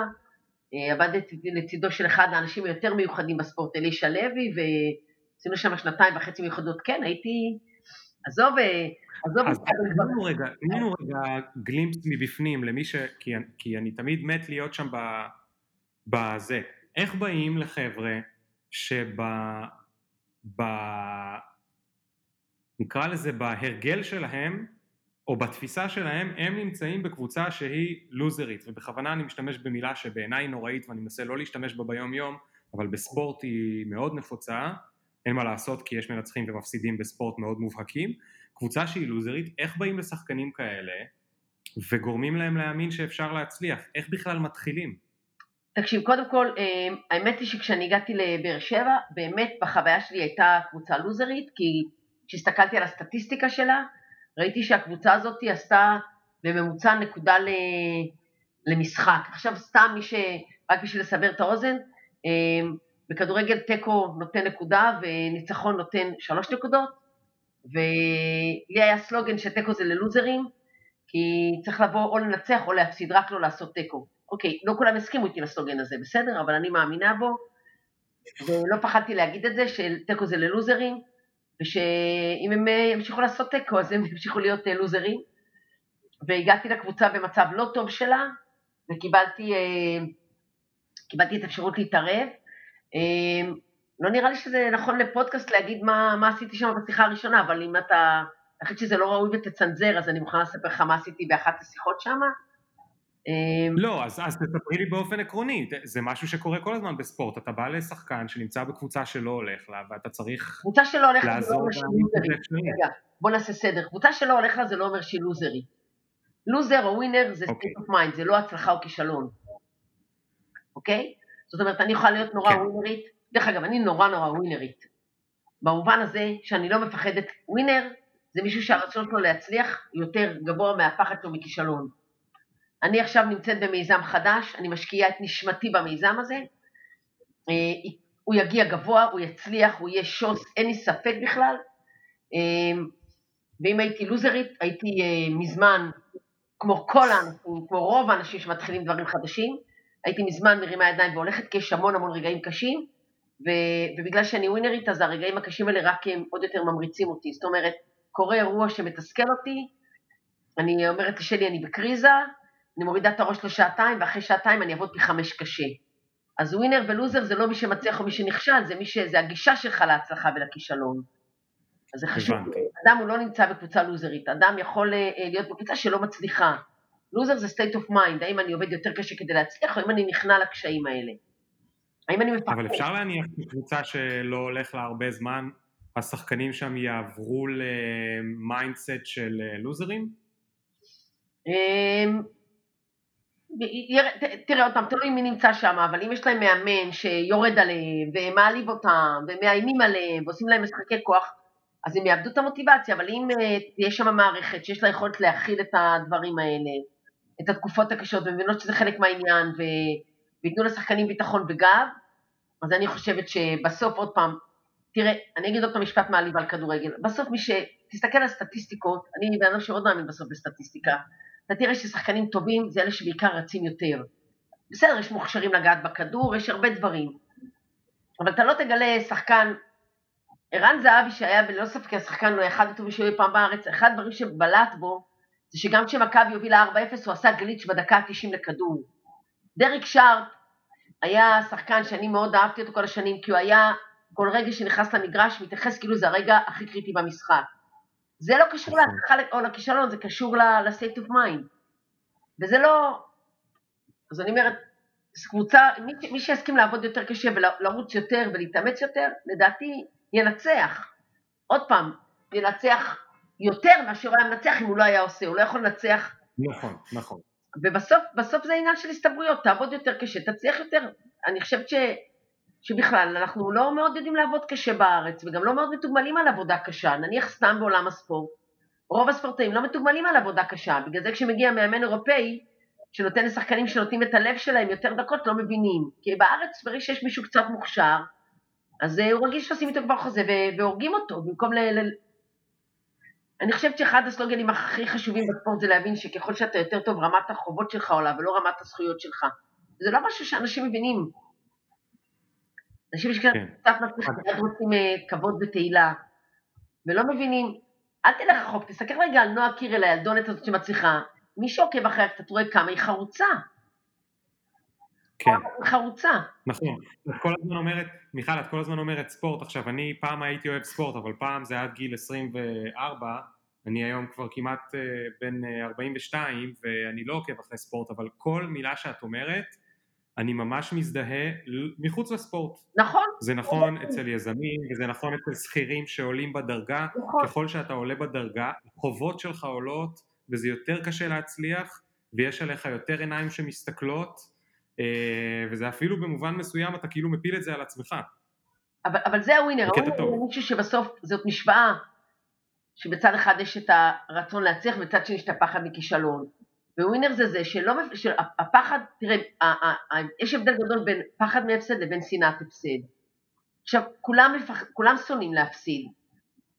עבדתי לצידו של אחד האנשים היותר מיוחדים בספורט, אלישע לוי, ועשינו שם שנתיים וחצי מיוחדות. כן, הייתי, עזוב, עזוב. אז תנו רגע, תנו רגע גלימפס מבפנים למי ש... כי, כי אני תמיד מת להיות שם ב... בזה. איך באים לחבר'ה שב... ב... נקרא לזה בהרגל שלהם, או בתפיסה שלהם, הם נמצאים בקבוצה שהיא לוזרית, ובכוונה אני משתמש במילה שבעיניי היא נוראית ואני מנסה לא להשתמש בה ביום יום, אבל בספורט היא מאוד נפוצה, אין מה לעשות כי יש מנצחים ומפסידים בספורט מאוד מובהקים, קבוצה שהיא לוזרית, איך באים לשחקנים כאלה וגורמים להם להאמין שאפשר להצליח, איך בכלל מתחילים? תקשיב, קודם כל, אה, האמת היא שכשאני הגעתי לבאר שבע, באמת בחוויה שלי הייתה קבוצה לוזרית, כי כשהסתכלתי על הסטטיסטיקה שלה, ראיתי שהקבוצה הזאת עשתה בממוצע נקודה למשחק. עכשיו סתם מי ש... רק בשביל לסבר את האוזן, אה, בכדורגל תיקו נותן נקודה וניצחון נותן שלוש נקודות, ולי היה סלוגן שתיקו זה ללוזרים, כי צריך לבוא או לנצח או להפסיד, רק לא לעשות תיקו. אוקיי, לא כולם הסכימו איתי לסלוגן הזה, בסדר, אבל אני מאמינה בו, ולא פחדתי להגיד את זה, שתיקו זה ללוזרים, ושאם הם ימשיכו לעשות תיקו, אז הם ימשיכו להיות אה, לוזרים. והגעתי לקבוצה במצב לא טוב שלה, וקיבלתי אה, קיבלתי את האפשרות להתערב. אה, לא נראה לי שזה נכון לפודקאסט להגיד מה, מה עשיתי שם בשיחה הראשונה, אבל אם אתה, אני חושבת שזה לא ראוי ותצנזר, אז אני מוכנה לספר לך מה עשיתי באחת השיחות שם. אמ, לא, אז, אז תספרי לי באופן עקרוני, זה משהו שקורה כל הזמן בספורט, אתה בא לשחקן שנמצא בקבוצה שלא הולך לה, ואתה צריך קבוצה שלא הולך לה זה לא אומר שהיא לוזרית. רגע, בוא נעשה סדר, קבוצה שלא הולך לה זה לא אומר שהיא לוזרית. לוזר או ווינר זה אוקיי. state of mind, זה לא הצלחה או כישלון, אוקיי? זאת אומרת, אני יכולה להיות נורא כן. ווינרית, דרך אגב, אני נורא נורא ווינרית. במובן הזה שאני לא מפחדת, ווינר זה מישהו שהרצון שלו להצליח יותר גבוה מהפחד שלו מכישלון. אני עכשיו נמצאת במיזם חדש, אני משקיעה את נשמתי במיזם הזה, אה, הוא יגיע גבוה, הוא יצליח, הוא יהיה שוס, אין לי ספק בכלל. אה, ואם הייתי לוזרית, הייתי אה, מזמן, כמו כל האנשים, כמו רוב האנשים שמתחילים דברים חדשים, הייתי מזמן מרימה ידיים והולכת, כי יש המון המון רגעים קשים, ו, ובגלל שאני ווינרית, אז הרגעים הקשים האלה רק הם עוד יותר ממריצים אותי. זאת אומרת, קורה אירוע שמתסכל אותי, אני אומרת לשלי, אני בקריזה, אני מורידה את הראש לשעתיים, ואחרי שעתיים אני אעבוד פי חמש קשה. אז winner ו loser זה לא מי שמצליח או מי שנכשל, זה, ש... זה הגישה שלך להצלחה ולכישלון. אז זה חשוב. אדם הוא לא נמצא בקבוצה לוזרית, אדם יכול אה, להיות בקבוצה שלא מצליחה. לוזר זה state of mind, האם אני עובד יותר קשה כדי להצליח, או האם אני נכנע לקשיים האלה. האם אני מפחד? אבל אפשר להניח קבוצה שלא הולך לה הרבה זמן, השחקנים שם יעברו ל mindset של אה, לוזרים? תראה עוד פעם, תלוי מי נמצא שם, אבל אם יש להם מאמן שיורד עליהם ומעליב אותם ומאיימים עליהם ועושים להם משחקי כוח, אז הם יאבדו את המוטיבציה, אבל אם אה, תהיה שם מערכת שיש לה יכולת להכיל את הדברים האלה, את התקופות הקשות, ומבינות שזה חלק מהעניין. וייתנו לשחקנים ביטחון וגב, אז אני חושבת שבסוף, עוד פעם, תראה, אני אגיד עוד פעם משפט מעליב על כדורגל, בסוף מי ש... תסתכל על סטטיסטיקות, אני בן אדם שעוד מאמין בסוף בסטטיסטיקה, אתה תראה ששחקנים טובים זה אלה שבעיקר רצים יותר. בסדר, יש מוכשרים לגעת בכדור, יש הרבה דברים, אבל אתה לא תגלה שחקן, ערן זהבי שהיה בלא ספק השחקן הוא אחד הטובים שהיו פעם בארץ, אחד הדברים שבלט בו זה שגם כשמכבי הובילה 4-0 הוא עשה גליץ' בדקה ה-90 לכדור. דריק שרפ היה שחקן שאני מאוד אהבתי אותו כל השנים, כי הוא היה כל רגע שנכנס למגרש מתייחס כאילו זה הרגע הכי קריטי במשחק. זה לא קשור נכון. להצלחה או לכישלון, זה קשור ל-state of mind. וזה לא... אז אני אומרת, קבוצה, מי, מי שיסכים לעבוד יותר קשה ולרוץ יותר ולהתאמץ יותר, לדעתי ינצח. עוד פעם, ינצח יותר מאשר הוא היה מנצח אם הוא לא היה עושה, הוא לא יכול לנצח. נכון, נכון. ובסוף בסוף זה עניין של הסתברויות, תעבוד יותר קשה, תצליח יותר. אני חושבת ש, שבכלל אנחנו לא מאוד יודעים לעבוד קשה בארץ, וגם לא מאוד מתוגמלים על עבודה קשה, נניח סתם בעולם הספורט. רוב הספורטאים לא מתוגמלים על עבודה קשה, בגלל זה כשמגיע מאמן אירופאי, שנותן לשחקנים שנותנים את הלב שלהם יותר דקות, לא מבינים. כי בארץ, ברגע שיש מישהו קצת מוכשר, אז אה, הוא רגיש שעושים איתו כבר חוזה והורגים אותו, במקום ל... ל... אני חושבת שאחד הסלוגנים הכי חשובים בספורט זה להבין שככל שאתה יותר טוב, רמת החובות שלך עולה ולא רמת הזכויות שלך. זה לא משהו שאנשים מבינים. אנשים שכאלה כן. קצת מצליחים, רוצים אה, כבוד ותהילה, ולא מבינים, אל תלך רחוק, תסתכל רגע על נועה קירל, הילדונת הזאת שמצליחה, מי שעוקב אחריה קצת רואה כמה היא חרוצה. כן. חרוצה. נכון. את כל הזמן אומרת, מיכל, את כל הזמן אומרת ספורט. עכשיו, אני פעם הייתי אוהב ספורט, אבל פעם זה עד גיל 24, אני היום כבר כמעט uh, בן 42, אה, ואני לא עוקב אחרי ספורט, אבל כל מילה שאת אומרת, אני ממש מזדהה מחוץ לספורט. נכון. זה נכון אצל יזמים, וזה נכון אצל שכירים שעולים בדרגה. נכון. ככל שאתה עולה בדרגה, החובות שלך עולות, וזה יותר קשה להצליח, ויש עליך יותר עיניים שמסתכלות, אה, וזה אפילו במובן מסוים אתה כאילו מפיל את זה על עצמך. אבל, אבל זה הווינר, הווינר הוא מישהו שבסוף זאת משוואה, שבצד אחד יש את הרצון להצליח, ובצד שני יש את הפחד מכישלון. וווינר זה זה שלא, שהפחד, תראה, יש הבדל גדול בין פחד מהפסד לבין שנאת הפסד. עכשיו, כולם, מפח, כולם שונאים להפסיד.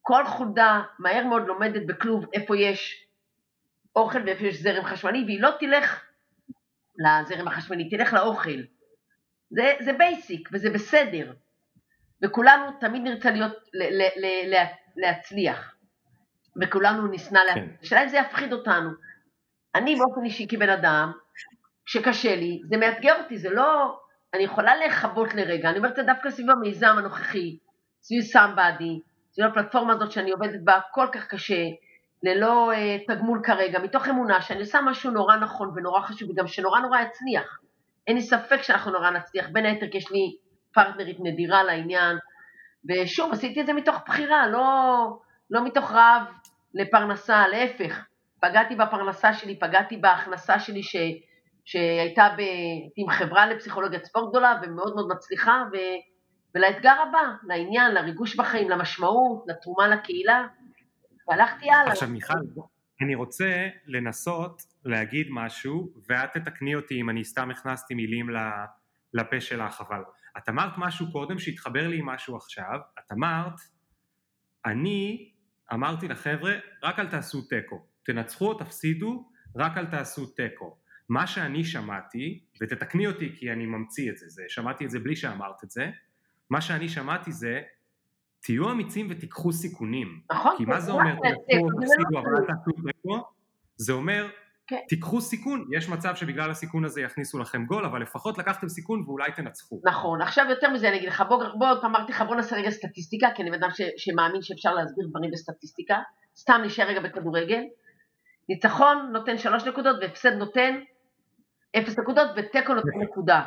כל חולדה מהר מאוד לומדת בכלוב איפה יש אוכל ואיפה יש זרם חשמלי, והיא לא תלך לזרם החשמלי, תלך לאוכל. זה, זה בייסיק וזה בסדר. וכולנו תמיד נרצה להיות, ל, ל, ל, ל, להצליח. וכולנו נשנא כן. השאלה אם זה יפחיד אותנו. אני באופן אישי כבן אדם, שקשה לי, זה מאתגר אותי, זה לא... אני יכולה לכבות לרגע, אני אומרת את זה דווקא סביב המיזם הנוכחי, סביב סמבאדי, סביב הפלטפורמה הזאת שאני עובדת בה כל כך קשה, ללא uh, תגמול כרגע, מתוך אמונה שאני עושה משהו נורא נכון ונורא חשוב, וגם שנורא נורא יצליח. אין לי ספק שאנחנו נורא נצליח, בין היתר כי יש לי פרטנרית נדירה לעניין, ושוב, עשיתי את זה מתוך בחירה, לא, לא מתוך רעב לפרנסה, להפך. פגעתי בפרנסה שלי, פגעתי בהכנסה שלי ש, שהייתה ב, עם חברה לפסיכולוגיית ספורט גדולה ומאוד מאוד מצליחה, ו, ולאתגר הבא, לעניין, לריגוש בחיים, למשמעות, לתרומה לקהילה, והלכתי הלאה. עכשיו מיכל, אני רוצה לנסות להגיד משהו, ואת תתקני אותי אם אני סתם הכנסתי מילים לפה שלך, אבל את אמרת משהו קודם שהתחבר לי עם משהו עכשיו, את אמרת, אני אמרתי לחבר'ה, רק אל תעשו תיקו. תנצחו או תפסידו, רק אל תעשו תיקו. מה שאני שמעתי, ותתקני אותי כי אני ממציא את זה, זה, שמעתי את זה בלי שאמרת את זה, מה שאני שמעתי זה, תהיו אמיצים ותיקחו סיכונים. נכון. כי מה זה אומר, תפסידו אבל אל תעשו תיקו? זה אומר, כן. תיקחו סיכון, יש מצב שבגלל הסיכון הזה יכניסו לכם גול, אבל לפחות לקחתם סיכון ואולי תנצחו. נכון, עכשיו יותר מזה אני אגיד לך, בוא, בוא אמרתי לך, בוא נעשה רגע סטטיסטיקה, כי אני בן אדם שמאמין שאפשר להסביר דברים בסטטיסטיקה, סתם נשאר רגע בכדורגל. ניצחון נותן שלוש נקודות והפסד נותן אפס נקודות ותיקו נותן נקודה.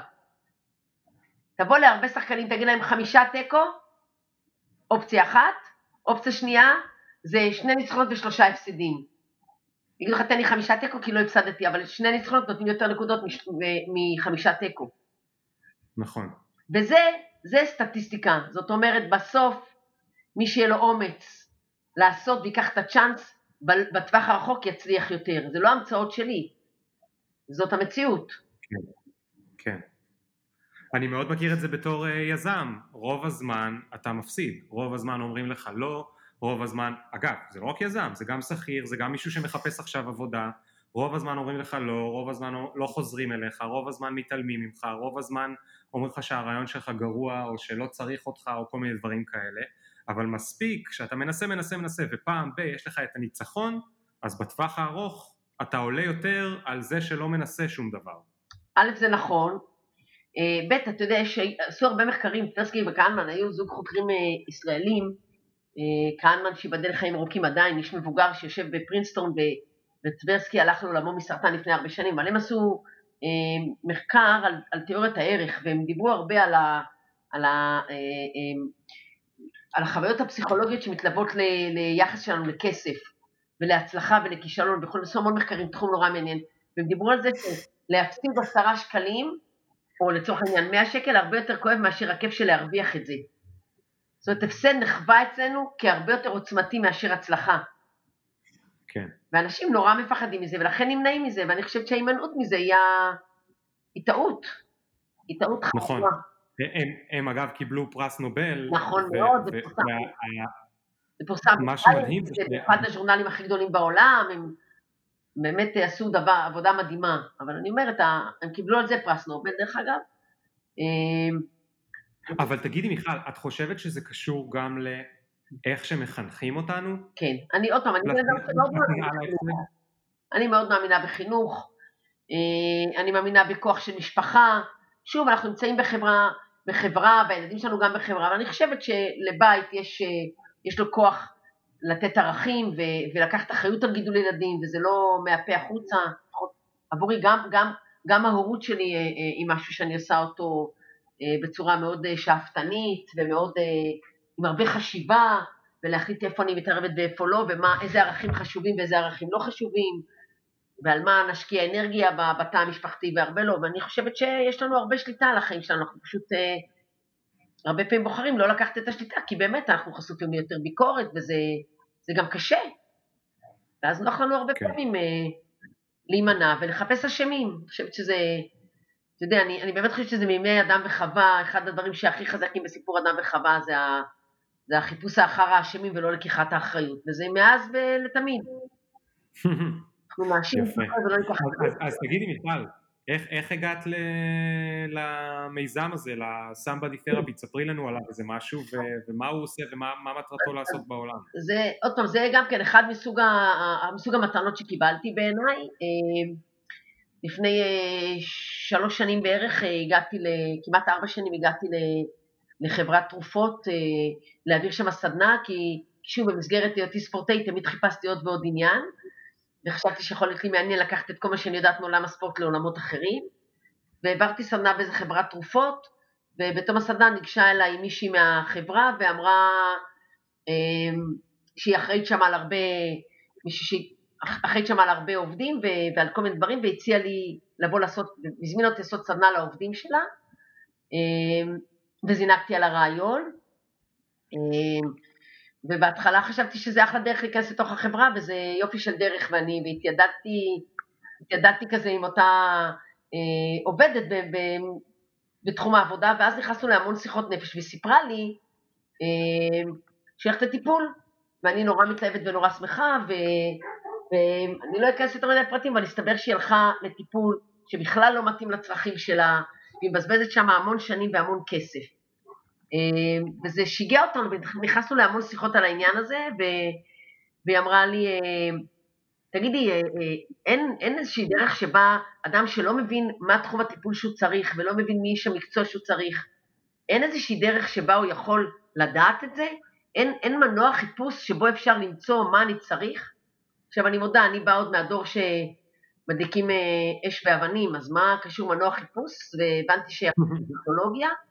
תבוא להרבה שחקנים, תגיד להם חמישה תיקו, אופציה אחת, אופציה שנייה זה שני ניצחונות ושלושה הפסדים. יגידו לך תן לי חמישה תיקו כי לא הפסדתי, אבל שני ניצחונות נותנים יותר נקודות מחמישה תיקו. נכון. וזה, זה סטטיסטיקה, זאת אומרת בסוף מי שיהיה לו אומץ לעשות ויקח את הצ'אנס בטווח הרחוק יצליח יותר, זה לא המצאות שלי, זאת המציאות. כן, כן. אני מאוד מכיר את זה בתור uh, יזם, רוב הזמן אתה מפסיד, רוב הזמן אומרים לך לא, רוב הזמן, אגב, זה לא רק יזם, זה גם שכיר, זה גם מישהו שמחפש עכשיו עבודה, רוב הזמן אומרים לך לא, רוב הזמן לא חוזרים אליך, רוב הזמן מתעלמים ממך, רוב הזמן אומרים לך שהרעיון שלך גרוע או שלא צריך אותך או כל מיני דברים כאלה, אבל מספיק שאתה מנסה מנסה מנסה ופעם ב- יש לך את הניצחון, אז בטווח הארוך אתה עולה יותר על זה שלא מנסה שום דבר. א' זה נכון, אה, ב' אתה יודע שעשו הרבה מחקרים, פרסקי וקהנמן היו זוג חוקרים אה, ישראלים, אה, כהנמן שיבדל חיים ארוכים עדיין, איש מבוגר שיושב בפרינסטון וטברסקי הלך לעולמו מסרטן לפני הרבה שנים, אבל הם עשו מחקר על, על תיאוריית הערך והם דיברו הרבה על, ה, על, ה, על החוויות הפסיכולוגיות שמתלוות ל, ליחס שלנו לכסף ולהצלחה ולכישלון וכל מיני המון מחקרים, תחום נורא מעניין, והם דיברו על זה שלהפסיד עשרה שקלים, או לצורך העניין 100 שקל, הרבה יותר כואב מאשר הכיף של להרוויח את זה. זאת אומרת, הפסד נחווה אצלנו כהרבה יותר עוצמתי מאשר הצלחה. כן. ואנשים נורא מפחדים מזה, ולכן נמנעים מזה, ואני חושבת שההימנעות מזה היא, היא טעות. היא טעות חשובה. הם, הם אגב קיבלו פרס נובל. נכון ו- מאוד, זה פורסם. זה פורסם. מה שמדהים זה ש... אחד הז'ורנלים הכי גדולים בעולם, הם באמת עשו דבר, עבודה מדהימה, אבל אני אומרת, הם קיבלו על זה פרס נובל דרך אגב. אמ, אבל תגידי מיכל, את חושבת שזה קשור גם לאיך שמחנכים אותנו? כן, אני עוד פעם, אני מאוד מאמינה אני מאוד מאמינה בחינוך, אה, אני מאמינה בכוח של משפחה, שוב, אנחנו נמצאים בחברה, בחברה, והילדים שלנו גם בחברה, אבל אני חושבת שלבית יש, אה, יש לו כוח לתת ערכים ו- ולקחת אחריות על גידול ילדים, וזה לא מהפה החוצה. עבורי גם, גם, גם ההורות שלי אה, היא משהו שאני עושה אותו בצורה מאוד שאפתנית ומאוד, עם הרבה חשיבה, ולהחליט איפה אני מתערבת ואיפה לא, ואיזה ערכים חשובים ואיזה ערכים לא חשובים. ועל מה נשקיע אנרגיה בתא המשפחתי והרבה לא, ואני חושבת שיש לנו הרבה שליטה על החיים שלנו, אנחנו פשוט אה, הרבה פעמים בוחרים לא לקחת את השליטה, כי באמת אנחנו חשופים ליותר ביקורת וזה גם קשה, ואז נוח לנו הרבה כן. פעמים אה, להימנע ולחפש אשמים, אני חושבת שזה, אתה יודע, אני, אני באמת חושבת שזה מימי אדם וחווה, אחד הדברים שהכי חזקים בסיפור אדם וחווה זה, ה, זה החיפוש אחר האשמים ולא לקיחת האחריות, וזה מאז ולתמיד. אנחנו נאשים ולא ניקח אז, אז תגידי מיכל, איך, איך הגעת ל, למיזם הזה, לסמבדי תרפי, תספרי לנו עליו איזה משהו ו, ומה הוא עושה ומה מטרתו לעשות בעולם. זה, עוד פעם, זה גם כן אחד מסוג, ה, מסוג המתנות שקיבלתי בעיניי. אה, לפני אה, שלוש שנים בערך אה, הגעתי, כמעט ארבע שנים הגעתי לחברת תרופות להעביר שם סדנה, כי שוב במסגרת היותי ספורטאי תמיד חיפשתי עוד ועוד עניין. וחשבתי שיכול להיות לי מעניין לקחת את כל מה שאני יודעת מעולם הספורט לעולמות אחרים, והעברתי סדנה באיזה חברת תרופות, ובתום הסדנה ניגשה אליי מישהי מהחברה ואמרה אמ, שהיא אחראית שם על הרבה, מישהי שהיא שם על הרבה עובדים ועל כל מיני דברים, והציעה לי לבוא לעשות, והזמינה אותי לעשות סדנה לעובדים שלה, אמ, וזינקתי על הרעיון. ובהתחלה חשבתי שזה אחלה דרך להיכנס לתוך החברה, וזה יופי של דרך, ואני והתיידדתי, התיידדתי כזה עם אותה אה, עובדת ב, ב, בתחום העבודה, ואז נכנסנו להמון שיחות נפש, והיא סיפרה לי אה, שהיא הולכת לטיפול, ואני נורא מתלהבת ונורא שמחה, ו, ואני לא אכנס יותר מדי פרטים, אבל הסתבר שהיא הלכה לטיפול שבכלל לא מתאים לצרכים שלה, והיא מבזבזת שם המון שנים והמון כסף. וזה שיגע אותנו, ונכנסנו להמון שיחות על העניין הזה, ו... והיא אמרה לי, תגידי, אין, אין איזושהי דרך שבה אדם שלא מבין מה תחום הטיפול שהוא צריך ולא מבין מי איש המקצוע שהוא צריך, אין איזושהי דרך שבה הוא יכול לדעת את זה? אין, אין מנוע חיפוש שבו אפשר למצוא מה אני צריך? עכשיו אני מודה, אני באה עוד מהדור שמדליקים אה, אש ואבנים, אז מה קשור מנוע חיפוש? והבנתי שהטכנולוגיה,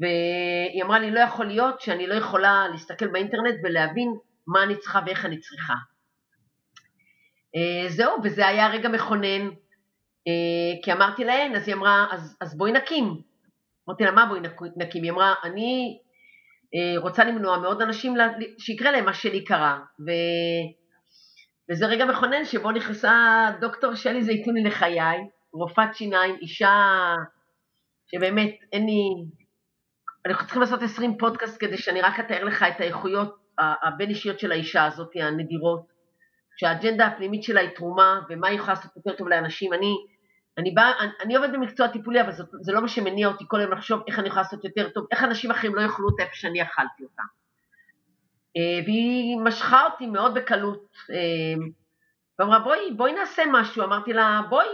והיא אמרה לי, לא יכול להיות שאני לא יכולה להסתכל באינטרנט ולהבין מה אני צריכה ואיך אני צריכה. אה, זהו, וזה היה רגע מכונן, אה, כי אמרתי להן, אז היא אמרה, אז, אז בואי נקים. אמרתי לה, מה בואי נקים? היא אמרה, אני אה, רוצה למנוע מעוד אנשים שיקרה להם מה שלי קרה. ו... וזה רגע מכונן שבו נכנסה דוקטור שלי זייתוני לחיי, רופאת שיניים, אישה שבאמת אין לי... אנחנו צריכים לעשות 20 פודקאסט כדי שאני רק אתאר לך את האיכויות הבין אישיות של האישה הזאת, הנדירות, שהאג'נדה הפנימית שלה היא תרומה, ומה היא יכולה לעשות יותר טוב לאנשים. אני, אני, בא, אני, אני עובד במקצוע טיפולי, אבל זה, זה לא מה שמניע אותי כל היום לחשוב איך אני יכולה לעשות יותר טוב, איך אנשים אחרים לא יאכלו אותה איפה שאני אכלתי אותה. אה, והיא משכה אותי מאוד בקלות, אה, ואמרה בואי, בואי נעשה משהו, אמרתי לה בואי,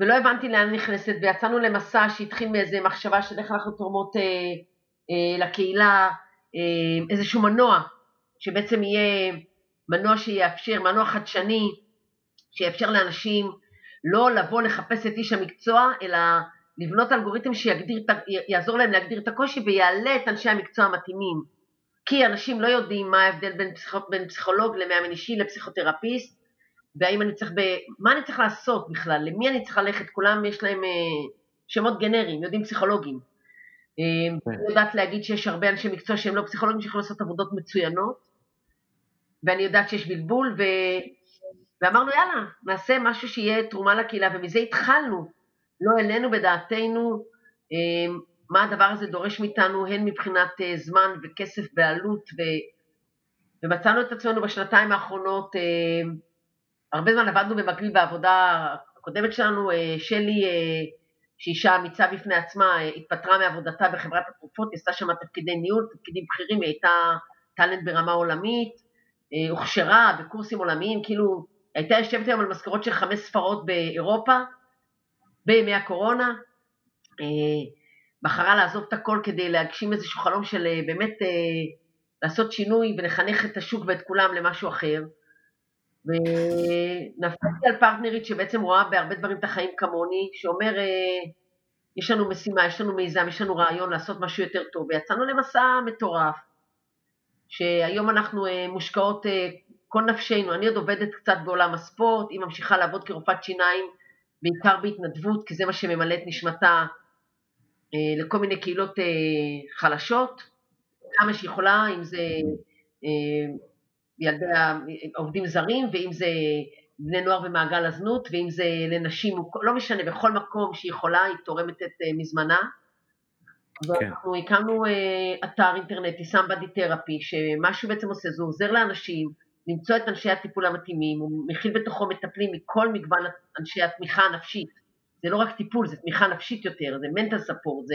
ולא הבנתי לאן נכנסת, ויצאנו למסע שהתחיל מאיזה מחשבה של איך אנחנו תורמות אה, אה, לקהילה, אה, איזשהו מנוע, שבעצם יהיה מנוע שיאפשר, מנוע חדשני, שיאפשר לאנשים לא לבוא לחפש את איש המקצוע, אלא לבנות אלגוריתם שיעזור להם להגדיר את הקושי ויעלה את אנשי המקצוע המתאימים. כי אנשים לא יודעים מה ההבדל בין, פסיכ... בין פסיכולוג למאמן אישי לפסיכותרפיסט, והאם אני צריך, ב... מה אני צריך לעשות בכלל, למי אני צריך ללכת, כולם יש להם אה, שמות גנריים, יודעים פסיכולוגים. אה, כן. אני יודעת להגיד שיש הרבה אנשי מקצוע שהם לא פסיכולוגים שיכולים לעשות עבודות מצוינות, ואני יודעת שיש בלבול, ו... ואמרנו יאללה, נעשה משהו שיהיה תרומה לקהילה, ומזה התחלנו. לא העלינו בדעתנו אה, מה הדבר הזה דורש מאיתנו, הן מבחינת זמן וכסף ועלות, ו... ומצאנו את עצמנו בשנתיים האחרונות, הרבה זמן עבדנו במקביל בעבודה הקודמת שלנו, שלי, שהיא אישה אמיצה בפני עצמה, התפטרה מעבודתה בחברת התרופות, עשתה שם תפקידי ניהול, תפקידים בכירים, היא הייתה טאלנט ברמה עולמית, הוכשרה בקורסים עולמיים, כאילו הייתה יושבת היום על משכורות של חמש ספרות באירופה בימי הקורונה, בחרה לעזוב את הכל כדי להגשים איזשהו חלום של באמת לעשות שינוי ולחנך את השוק ואת כולם למשהו אחר. ונפלתי על פרטנרית שבעצם רואה בהרבה דברים את החיים כמוני, שאומר, יש לנו משימה, יש לנו מיזם, יש לנו רעיון לעשות משהו יותר טוב, ויצאנו למסע מטורף. שהיום אנחנו אה, מושקעות אה, כל נפשנו, אני עוד עובדת קצת בעולם הספורט, היא ממשיכה לעבוד כרופאת שיניים, בעיקר בהתנדבות, כי זה מה שממלא את נשמתה אה, לכל מיני קהילות חלשות, כמה שיכולה, אם זה ילדי עובדים זרים, ואם זה בני נוער במעגל הזנות, ואם זה לנשים, לא משנה, בכל מקום שהיא יכולה, היא תורמת את מזמנה. ואנחנו כן. הקמנו uh, אתר אינטרנטי, סמבדי תרפי, שמה שהוא בעצם עושה זה עוזר לאנשים למצוא את אנשי הטיפול המתאימים, הוא מכיל בתוכו מטפלים מכל מגוון אנשי התמיכה הנפשית. זה לא רק טיפול, זה תמיכה נפשית יותר, זה מנטל ספורט, זה,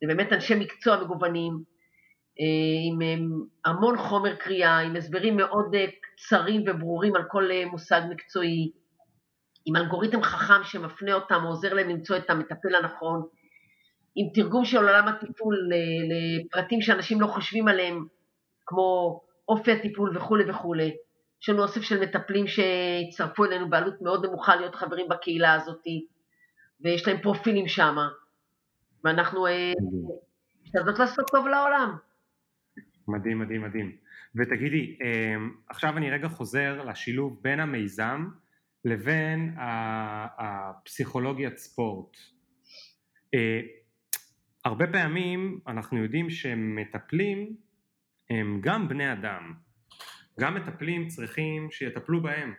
זה באמת אנשי מקצוע מגוונים, עם um, המון חומר קריאה, עם הסברים מאוד uh, קצרים וברורים על כל מושג מקצועי, עם אלגוריתם חכם שמפנה אותם, או עוזר להם למצוא את המטפל הנכון. עם תרגום של עולם הטיפול לפרטים שאנשים לא חושבים עליהם, כמו אופי הטיפול וכולי וכולי. יש לנו אוסף של מטפלים שהצטרפו אלינו בעלות מאוד נמוכה להיות חברים בקהילה הזאת, ויש להם פרופילים שם, ואנחנו אה, משתדלות לעשות טוב לעולם. מדהים, מדהים, מדהים. ותגידי, אה, עכשיו אני רגע חוזר לשילוב בין המיזם לבין הפסיכולוגיית ספורט. אה, הרבה פעמים אנחנו יודעים שמטפלים הם גם בני אדם, גם מטפלים צריכים שיטפלו בהם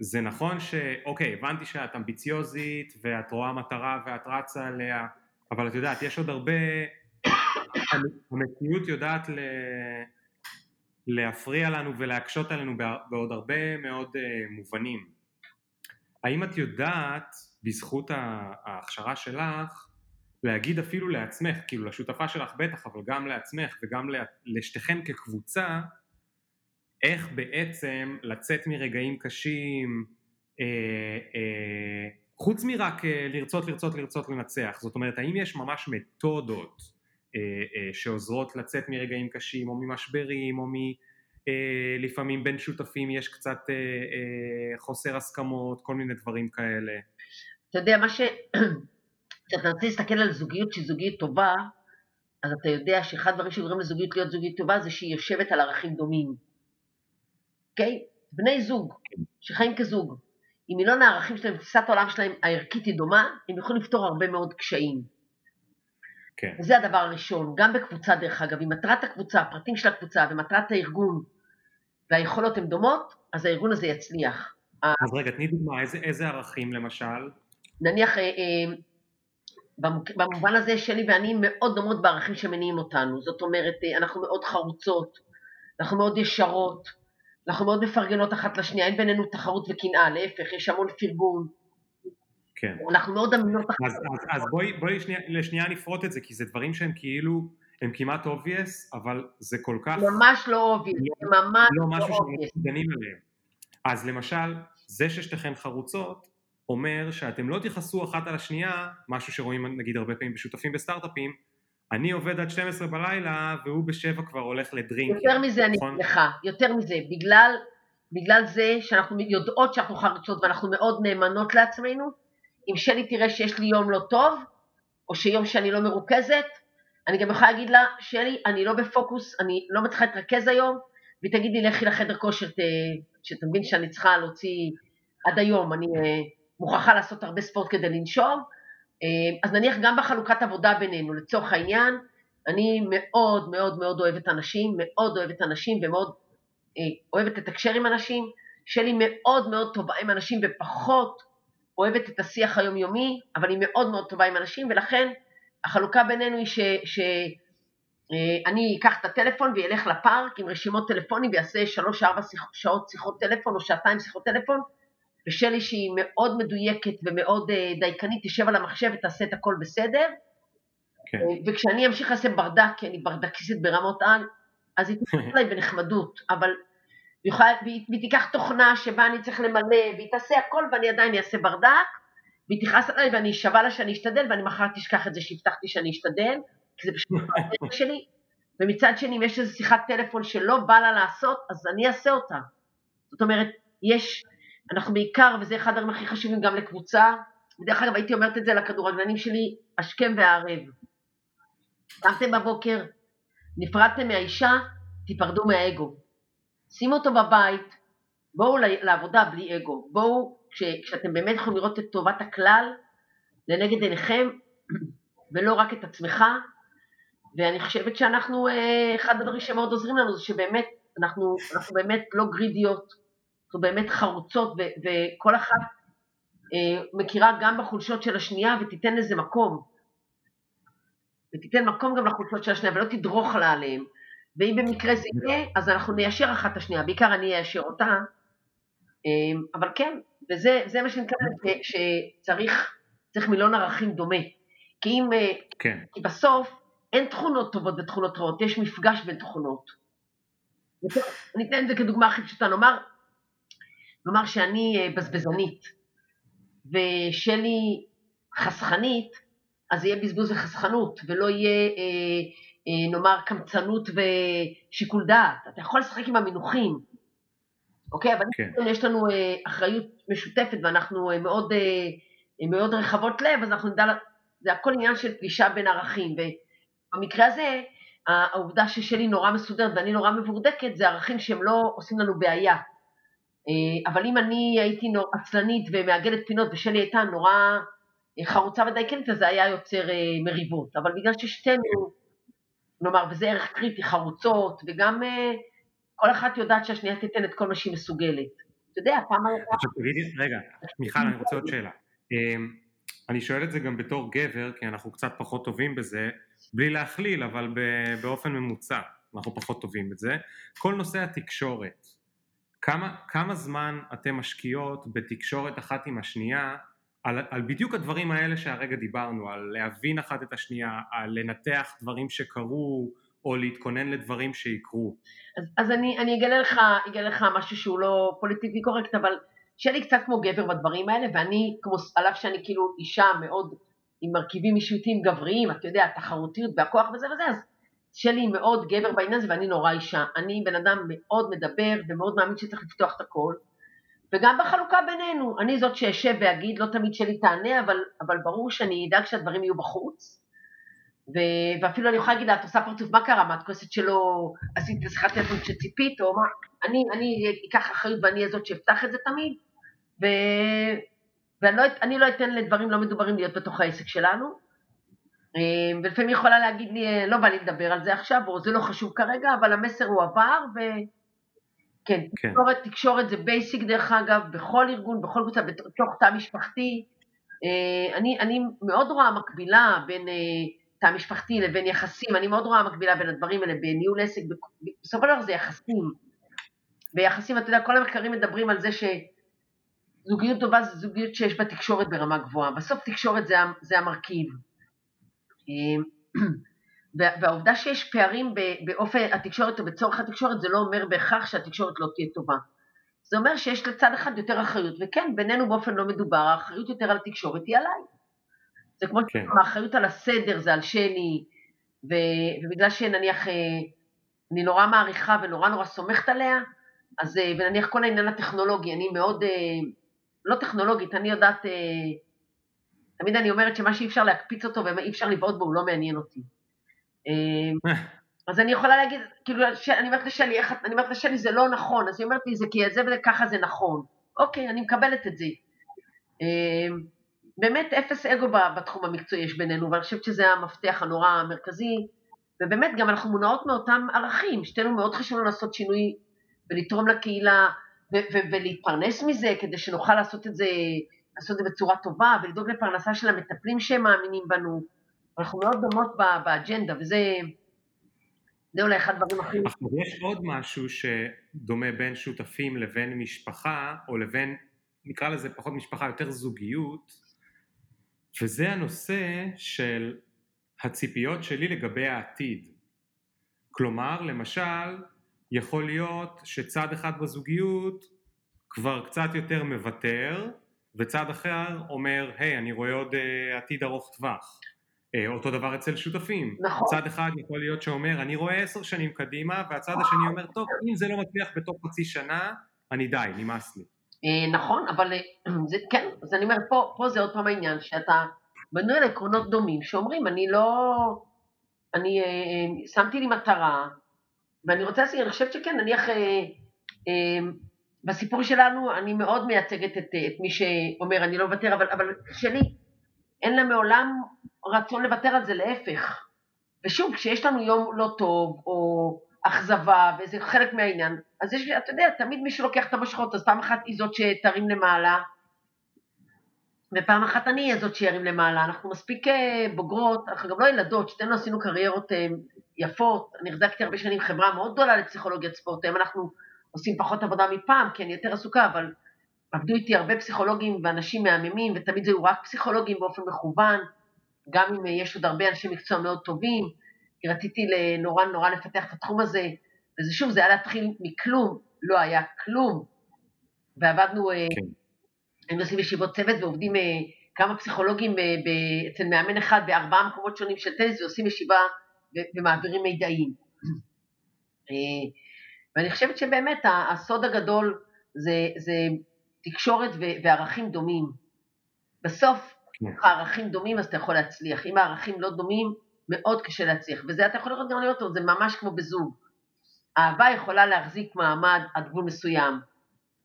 וזה נכון שאוקיי הבנתי שאת אמביציוזית ואת רואה מטרה ואת רצה עליה אבל את יודעת יש עוד הרבה המציאות יודעת ל... להפריע לנו ולהקשות עלינו בעוד הרבה מאוד אה, מובנים האם את יודעת בזכות ההכשרה שלך, להגיד אפילו לעצמך, כאילו לשותפה שלך בטח, אבל גם לעצמך וגם לשתיכן כקבוצה, איך בעצם לצאת מרגעים קשים, אה, אה, חוץ מרק אה, לרצות, לרצות, לרצות לנצח. זאת אומרת, האם יש ממש מתודות שעוזרות לצאת מרגעים קשים, או ממשברים, או מ... אה, לפעמים בין שותפים יש קצת אה, אה, חוסר הסכמות, כל מיני דברים כאלה. אתה יודע, מה ש... כשאתה רוצה להסתכל על זוגיות שהיא זוגיות טובה, אז אתה יודע שאחד הדברים שגורם לזוגיות להיות זוגיות טובה זה שהיא יושבת על ערכים דומים. אוקיי? Okay? בני זוג שחיים כזוג, אם מילון הערכים שלהם, תפיסת העולם שלהם הערכית היא דומה, הם יכולים לפתור הרבה מאוד קשיים. כן. וזה הדבר הראשון, גם בקבוצה דרך אגב, אם מטרת הקבוצה, הפרטים של הקבוצה ומטרת הארגון והיכולות הן דומות, אז הארגון הזה יצליח. אז רגע, תני דוגמה, איזה, איזה ערכים למשל? נניח, אה, אה, במובן הזה שלי ואני מאוד דומות בערכים שמניעים אותנו, זאת אומרת, אה, אנחנו מאוד חרוצות, אנחנו מאוד ישרות, אנחנו מאוד מפרגנות אחת לשנייה, אין בינינו תחרות וקנאה, להפך, יש המון פרגון. כן. אנחנו מאוד אמינות אחת. אז, אז, אז בואי, בואי לשנייה, לשנייה נפרוט את זה, כי זה דברים שהם כאילו, הם כמעט obvious, אבל זה כל כך... ממש לא obvious, לא, זה ממש לא, לא משהו שאנחנו דנים עליהם. אז למשל, זה ששתיכן חרוצות, אומר שאתם לא תכעסו אחת על השנייה, משהו שרואים נגיד הרבה פעמים בשותפים בסטארט-אפים, אני עובד עד 12 בלילה והוא בשבע כבר הולך לדרינק. יותר מזה נכון? אני אגיד לך, יותר מזה, בגלל, בגלל זה שאנחנו יודעות שאנחנו חרוצות ואנחנו מאוד נאמנות לעצמנו, אם שלי תראה שיש לי יום לא טוב, או שיום שאני לא מרוכזת, אני גם יכולה להגיד לה, שלי, אני לא בפוקוס, אני לא מצליחה להתרכז היום, והיא תגיד לי, לכי לחדר כושר, שאתה מבין שאני צריכה להוציא עד היום, אני אה, מוכרחה לעשות הרבה ספורט כדי לנשום, אה, אז נניח גם בחלוקת עבודה בינינו, לצורך העניין, אני מאוד מאוד מאוד אוהבת אנשים, מאוד אוהבת אנשים ומאוד אה, אוהבת לתקשר עם אנשים, שלי מאוד מאוד טובה עם אנשים ופחות אוהבת את השיח היומיומי, אבל היא מאוד מאוד טובה עם אנשים, ולכן החלוקה בינינו היא שאני אה, אקח את הטלפון וילך לפארק עם רשימות טלפונים ויעשה שלוש-ארבע שעות שיחות טלפון או שעתיים שיחות טלפון, ושלי שהיא מאוד מדויקת ומאוד אה, דייקנית, תשב על המחשב ותעשה את הכל בסדר. כן. אה, וכשאני אמשיך לעשות ברדק, כי אני ברדקיסטית ברמות על, אז היא תתחיל אליי בנחמדות, אבל היא, והיא, והיא תיקח תוכנה שבה אני צריך למלא, והיא תעשה הכל ואני עדיין אעשה ברדק, והיא תכעס עליי ואני אשבע לה שאני אשתדל, ואני מחר תשכח את זה שהבטחתי שאני אשתדל, כי זה פשוט לא שלי. ומצד שני, אם יש איזו שיחת טלפון שלא בא לה לעשות, אז אני אעשה אותה. זאת אומרת, יש אנחנו בעיקר, וזה אחד הדברים הכי חשובים גם לקבוצה, ודרך אגב הייתי אומרת את זה לכדורגלנים שלי, השכם והערב. קמתם בבוקר, נפרדתם מהאישה, תיפרדו מהאגו. שימו אותו בבית, בואו לעבודה בלי אגו. בואו, כש, כשאתם באמת יכולים לראות את טובת הכלל לנגד עיניכם, ולא רק את עצמך, ואני חושבת שאנחנו, אה, אחד הדברים שמאוד עוזרים לנו זה שבאמת, אנחנו, אנחנו באמת לא גרידיות, אנחנו באמת חרוצות, ו- וכל אחת אה, מכירה גם בחולשות של השנייה ותיתן לזה מקום. ותיתן מקום גם לחולשות של השנייה ולא תדרוך לה עליהן. ואם במקרה זה יהיה, אז אנחנו ניישר אחת את השנייה, בעיקר אני איישר אותה. אה, אבל כן, וזה מה שאני מתכוונת, שצריך צריך מילון ערכים דומה. כי אם, אה, כן. כי בסוף אין תכונות טובות ותכונות רעות, יש מפגש בין תכונות. אני אתן את זה כדוגמה הכי פשוטה, נאמר, נאמר שאני אה, בזבזנית ושלי חסכנית, אז יהיה בזבוז וחסכנות, ולא יהיה, אה, נאמר, קמצנות ושיקול דעת. אתה יכול לשחק עם המינוחים, אוקיי? אבל כן. יש לנו אה, אחריות משותפת ואנחנו אה, מאוד, אה, מאוד רחבות לב, אז אנחנו נדע, זה הכל עניין של פגישה בין ערכים. ובמקרה הזה, העובדה ששלי נורא מסודרת ואני נורא מבורדקת, זה ערכים שהם לא עושים לנו בעיה. אה, אבל אם אני הייתי עצלנית ומעגלת פינות ושלי הייתה נורא אה, חרוצה ודייקנית, אז זה היה יוצר אה, מריבות. אבל בגלל ששתינו, נאמר, וזה ערך קריטי, חרוצות, וגם כל אחת יודעת שהשנייה תיתן את כל מה שהיא מסוגלת. אתה יודע, פעם... רגע, מיכל, אני רוצה עוד שאלה. אני שואל את זה גם בתור גבר, כי אנחנו קצת פחות טובים בזה, בלי להכליל, אבל באופן ממוצע אנחנו פחות טובים בזה. כל נושא התקשורת, כמה, כמה זמן אתן משקיעות בתקשורת אחת עם השנייה על, על בדיוק הדברים האלה שהרגע דיברנו, על להבין אחת את השנייה, על לנתח דברים שקרו, או להתכונן לדברים שיקרו. אז, אז אני, אני אגלה, לך, אגלה לך משהו שהוא לא פוליטיקלי קורקט, אבל שלי קצת כמו גבר בדברים האלה, ואני, כמו, על אף שאני כאילו אישה מאוד עם מרכיבים אישיותיים גבריים, אתה יודע, התחרותיות והכוח וזה וזה, אז שלי מאוד גבר בעניין הזה ואני נורא אישה. אני בן אדם מאוד מדבר ומאוד מאמין שצריך לפתוח את הכל. וגם בחלוקה בינינו, אני זאת שאשב ואגיד, לא תמיד שלי תענה, אבל, אבל ברור שאני אדאג שהדברים יהיו בחוץ. ו, ואפילו אני יכולה להגיד לה, את עושה פרצוף, מה קרה? מה את כועסת שלא עשית את השיחת טלפון שציפית, או מה? אני, אני אקח אחריות ואני אהיה זאת שאפתח את זה תמיד, ו, ואני לא, לא אתן לדברים לא מדוברים להיות בתוך העסק שלנו. אה, ולפעמים יכולה להגיד לי, לא בא לי לדבר על זה עכשיו, או זה לא חשוב כרגע, אבל המסר הוא עבר, ו... כן, כן. תקשורת, תקשורת זה basic דרך אגב, בכל ארגון, בכל קבוצה, בתוך תא משפחתי. אה, אני, אני מאוד רואה מקבילה בין תא משפחתי לבין יחסים, אני מאוד רואה מקבילה בין הדברים האלה, בניהול עסק, בסופו של דבר זה יחסים. ביחסים, אתה יודע, כל המחקרים מדברים על זה שזוגיות טובה זה זוגיות שיש בה תקשורת ברמה גבוהה. בסוף תקשורת זה, זה המרכיב. והעובדה שיש פערים באופן התקשורת או בצורך התקשורת זה לא אומר בהכרח שהתקשורת לא תהיה טובה. זה אומר שיש לצד אחד יותר אחריות, וכן, בינינו באופן לא מדובר, האחריות יותר על התקשורת היא עליי. זה כמו כן. האחריות על הסדר זה על שלי, ו, ובגלל שנניח אה, אני נורא מעריכה ונורא נורא סומכת עליה, אז אה, ונניח כל העניין הטכנולוגי, אני מאוד, אה, לא טכנולוגית, אני יודעת תמיד אני אומרת שמה שאי אפשר להקפיץ אותו ואי אפשר לבעוט בו הוא לא מעניין אותי. אמ, אז אני יכולה להגיד, כאילו, אני אומרת לשלי, אני אומרת לשלי זה לא נכון, אז היא אומרת לי זה כי זה וככה זה נכון. אוקיי, אני מקבלת את זה. אמ, באמת אפס אגו בתחום המקצועי יש בינינו, ואני חושבת שזה המפתח הנורא המרכזי, ובאמת גם אנחנו מונעות מאותם ערכים, שתינו מאוד חשוב לנו לעשות שינוי ולתרום לקהילה ולהתפרנס מזה, כדי שנוכל לעשות את זה לעשות את זה בצורה טובה ולדאוג לפרנסה של המטפלים שהם מאמינים בנו. אנחנו מאוד דומות באג'נדה, וזה זה אולי אחד הדברים הכי... יש עוד משהו שדומה בין שותפים לבין משפחה, או לבין, נקרא לזה פחות משפחה, יותר זוגיות, וזה הנושא של הציפיות שלי לגבי העתיד. כלומר, למשל, יכול להיות שצד אחד בזוגיות כבר קצת יותר מוותר, וצד אחר אומר, היי, אני רואה עוד uh, עתיד ארוך טווח. Uh, אותו דבר אצל שותפים. נכון. צד אחד יכול להיות שאומר, אני רואה עשר שנים קדימה, והצד השני אומר, טוב, אם זה לא מצליח בתוך חצי שנה, אני די, נמאס לי. Uh, נכון, אבל זה כן, אז אני אומרת, פה, פה זה עוד פעם העניין, שאתה בנוי על עקרונות דומים, שאומרים, אני לא, אני שמתי לי מטרה, ואני רוצה להגיד, אני חושבת שכן, נניח, בסיפור שלנו אני מאוד מייצגת את, את מי שאומר אני לא מוותר, אבל, אבל שלי אין לה מעולם רצון לוותר על זה, להפך. ושוב, כשיש לנו יום לא טוב, או אכזבה, וזה חלק מהעניין, אז יש, אתה יודע, תמיד מישהו לוקח את המשכות, אז פעם אחת היא זאת שתרים למעלה, ופעם אחת אני אהיה זאת שירים למעלה. אנחנו מספיק אה, בוגרות, אנחנו גם לא ילדות, שתינו עשינו קריירות אה, יפות, אני החזקתי הרבה שנים חברה מאוד גדולה לפסיכולוגיית ספורט, היום אנחנו עושים פחות עבודה מפעם, כי אני יותר עסוקה, אבל עבדו איתי הרבה פסיכולוגים ואנשים מהממים, ותמיד זה היו רק פסיכולוגים באופן מכוון, גם אם יש עוד הרבה אנשי מקצוע מאוד טובים, כי רציתי נורא נורא לפתח את התחום הזה, וזה שוב, זה היה להתחיל מכלום, לא היה כלום, ועבדנו, אה, כן. היינו עושים ישיבות צוות ועובדים אה, כמה פסיכולוגים אה, אצל מאמן אחד בארבעה מקומות שונים של טניס, ועושים ישיבה ומעבירים מידעים. ואני חושבת שבאמת הסוד הגדול זה, זה תקשורת וערכים דומים. בסוף, אם כן. הערכים דומים אז אתה יכול להצליח, אם הערכים לא דומים, מאוד קשה להצליח, וזה אתה יכול לראות גם אותו, זה ממש כמו בזוג. אהבה יכולה להחזיק מעמד עד גבול מסוים,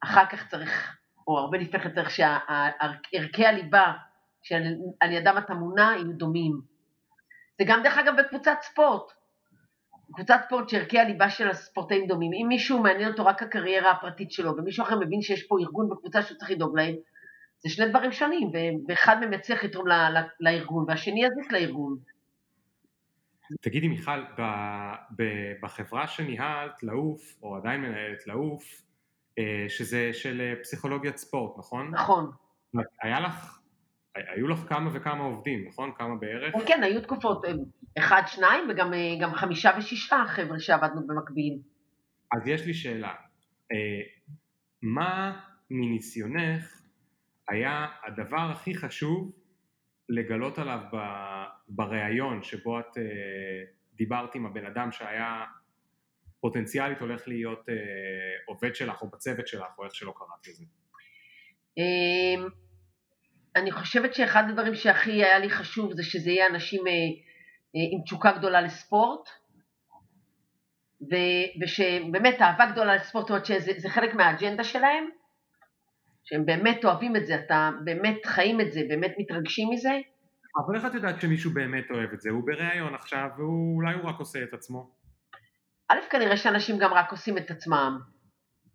אחר כך צריך, או הרבה לפני כן צריך שערכי הליבה שעל ידם אתה מונע יהיו דומים. זה גם דרך אגב בקבוצת ספורט, קבוצת ספורט שערכי הליבה של הספורטאים דומים, אם מישהו מעניין אותו רק הקריירה הפרטית שלו ומישהו אחר מבין שיש פה ארגון בקבוצה שהוא צריך לדאוג להם, זה שני דברים שונים, ואחד מהם יצליח לתרום לארגון והשני יזיק לארגון. תגידי מיכל, בחברה שניהלת לעוף, או עדיין מנהלת לעוף, אה, שזה של אה, פסיכולוגיית ספורט, נכון? נכון. היה לך היו לך כמה וכמה עובדים, נכון? כמה בערך? כן, היו תקופות, אחד, שניים, וגם חמישה ושישה חבר'ה שעבדנו במקביל. אז יש לי שאלה, מה מניסיונך היה הדבר הכי חשוב לגלות עליו בריאיון שבו את דיברת עם הבן אדם שהיה פוטנציאלית הולך להיות אה, עובד שלך או בצוות שלך, או איך שלא קראת לזה? אמ, אני חושבת שאחד הדברים שהכי היה לי חשוב זה שזה יהיה אנשים אה, אה, עם תשוקה גדולה לספורט, ושבאמת אהבה גדולה לספורט, זאת אומרת שזה חלק מהאג'נדה שלהם, שהם באמת אוהבים את זה, אתה באמת חיים את זה, באמת מתרגשים מזה. אבל איך את יודעת שמישהו באמת אוהב את זה? הוא בריאיון עכשיו, ואולי הוא רק עושה את עצמו. א', כנראה שאנשים גם רק עושים את עצמם,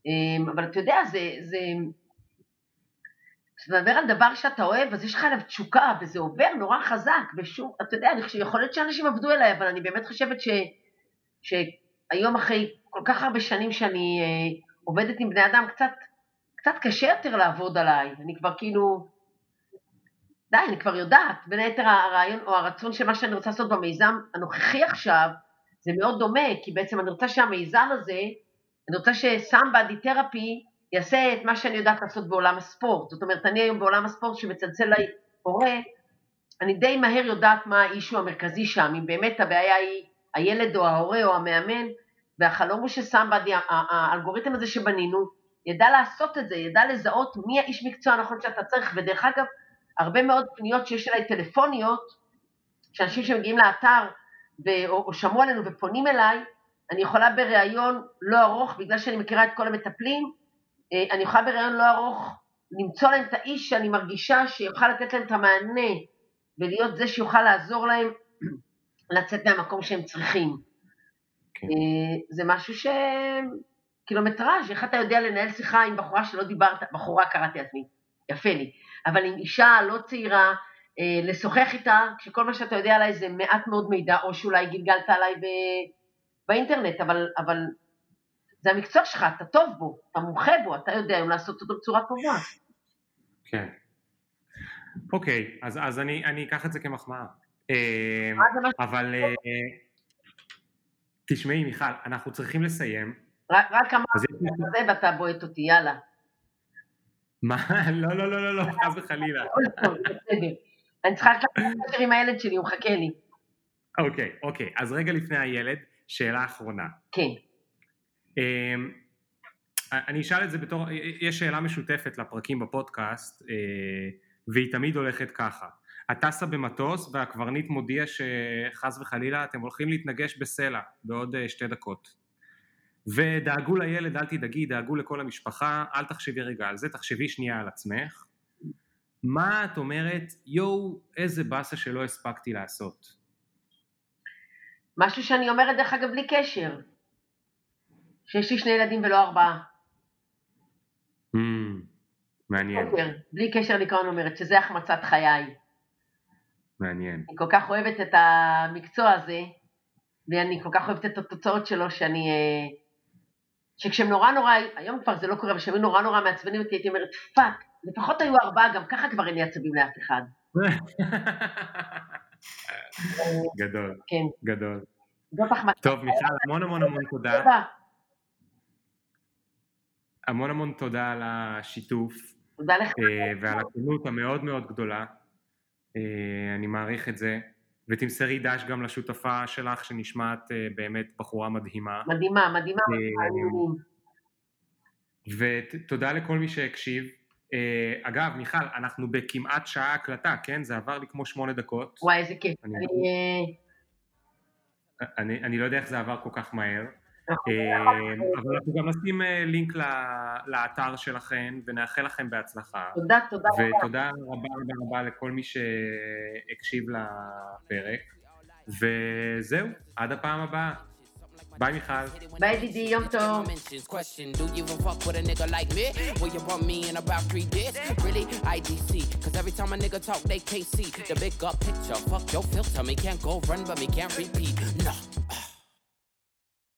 אמ, אבל אתה יודע, זה... זה... כשאתה מדבר על דבר שאתה אוהב, אז יש לך עליו תשוקה, וזה עובר נורא חזק, ושוב, אתה יודע, אני חושב, יכול להיות שאנשים עבדו אליי, אבל אני באמת חושבת ש, שהיום אחרי כל כך הרבה שנים שאני אה, עובדת עם בני אדם, קצת, קצת קשה יותר לעבוד עליי, אני כבר כאילו, די, אני כבר יודעת, בין היתר הרעיון או הרצון של מה שאני רוצה לעשות במיזם הנוכחי עכשיו, זה מאוד דומה, כי בעצם אני רוצה שהמיזם הזה, אני רוצה שסמבדי תרפי יעשה את מה שאני יודעת לעשות בעולם הספורט. זאת אומרת, אני היום בעולם הספורט שמצלצל לי הורה, אני די מהר יודעת מה האישו המרכזי שם, אם באמת הבעיה היא הילד או ההורה או המאמן, והחלום הוא שסמבדי, האלגוריתם הזה שבנינו, ידע לעשות את זה, ידע לזהות מי האיש מקצוע הנכון שאתה צריך, ודרך אגב, הרבה מאוד פניות שיש אליי טלפוניות, שאנשים שמגיעים לאתר ו- או, או שמעו עלינו ופונים אליי, אני יכולה בריאיון לא ארוך, בגלל שאני מכירה את כל המטפלים, אה, אני יכולה בריאיון לא ארוך למצוא להם את האיש שאני מרגישה שיוכל לתת להם את המענה ולהיות זה שיוכל לעזור להם לצאת מהמקום שהם צריכים. כן. אה, זה משהו ש... קילומטראז', איך אתה יודע לנהל שיחה עם בחורה שלא דיברת, בחורה קראתי לעצמי, יפה לי, אבל עם אישה לא צעירה, אה, לשוחח איתה, כשכל מה שאתה יודע עליי זה מעט מאוד מידע, או שאולי גלגלת עליי ב... באינטרנט, אבל, אבל זה המקצוע שלך, אתה טוב בו, אתה מומחה בו, אתה יודע היום לעשות אותו בצורה טובה. כן. אוקיי, אז, אז אני, אני אקח את זה כמחמאה. אה, אבל אה, תשמעי מיכל, אנחנו צריכים לסיים. רק, אמרתי את זה ואתה בועט אותי, יאללה. מה? לא, לא, לא, לא, לא, חס וחלילה. אני צריכה לקחת עם הילד שלי, הוא מחכה לי. אוקיי, אוקיי. אז רגע לפני הילד, שאלה אחרונה. כן. אמ, אני אשאל את זה בתור, יש שאלה משותפת לפרקים בפודקאסט, אה, והיא תמיד הולכת ככה. את טסה במטוס והקברניט מודיע שחס וחלילה אתם הולכים להתנגש בסלע בעוד אה, שתי דקות. ודאגו לילד, אל תדאגי, דאגו לכל המשפחה, אל תחשבי רגע על זה, תחשבי שנייה על עצמך. מה את אומרת, יואו, איזה באסה שלא הספקתי לעשות? משהו שאני אומרת דרך אגב בלי קשר, שיש לי שני ילדים ולא ארבעה. Mm, מעניין. קשר, בלי קשר לקריירה אומרת, שזה החמצת חיי. מעניין. אני כל כך אוהבת את המקצוע הזה, ואני כל כך אוהבת את התוצאות שלו, שאני... אה, שכשהם נורא נורא, היום כבר זה לא קורה, אבל כשהם נורא נורא מעצבנים אותי, הייתי אומרת, fuck, לפחות היו ארבעה, גם ככה כבר אין לי עצבים לאף אחד. גדול, כן. גדול. טוב, מיכל, המון המון המון תודה. המון המון תודה על השיתוף. תודה לך. אה, ועל הכנות המאוד מאוד גדולה. אה, אני מעריך את זה. ותמסרי דש גם לשותפה שלך שנשמעת אה, באמת בחורה מדהימה. מדהימה, מדהימה. ותודה לכל מי שהקשיב. אה, אגב, מיכל, אנחנו בכמעט שעה הקלטה, כן? זה עבר לי כמו שמונה דקות. וואי, איזה כיף. אני... אני, אני לא יודע איך זה עבר כל כך מהר. נכון. אה, אבל אנחנו גם נשים לינק לאתר שלכם ונאחל לכם בהצלחה. תודה, תודה רבה. ותודה רבה רבה רבה לכל מי שהקשיב לפרק. וזהו, עד הפעם הבאה. ביי מיכל. ביי דידי, יום טוב. Do you even fuck with a nigga like me? Will you want me in about three days? Really? IDC. Cause every time a nigga talk, they can't see the big up picture. Fuck your filter, me can't go run, but me can't repeat. No.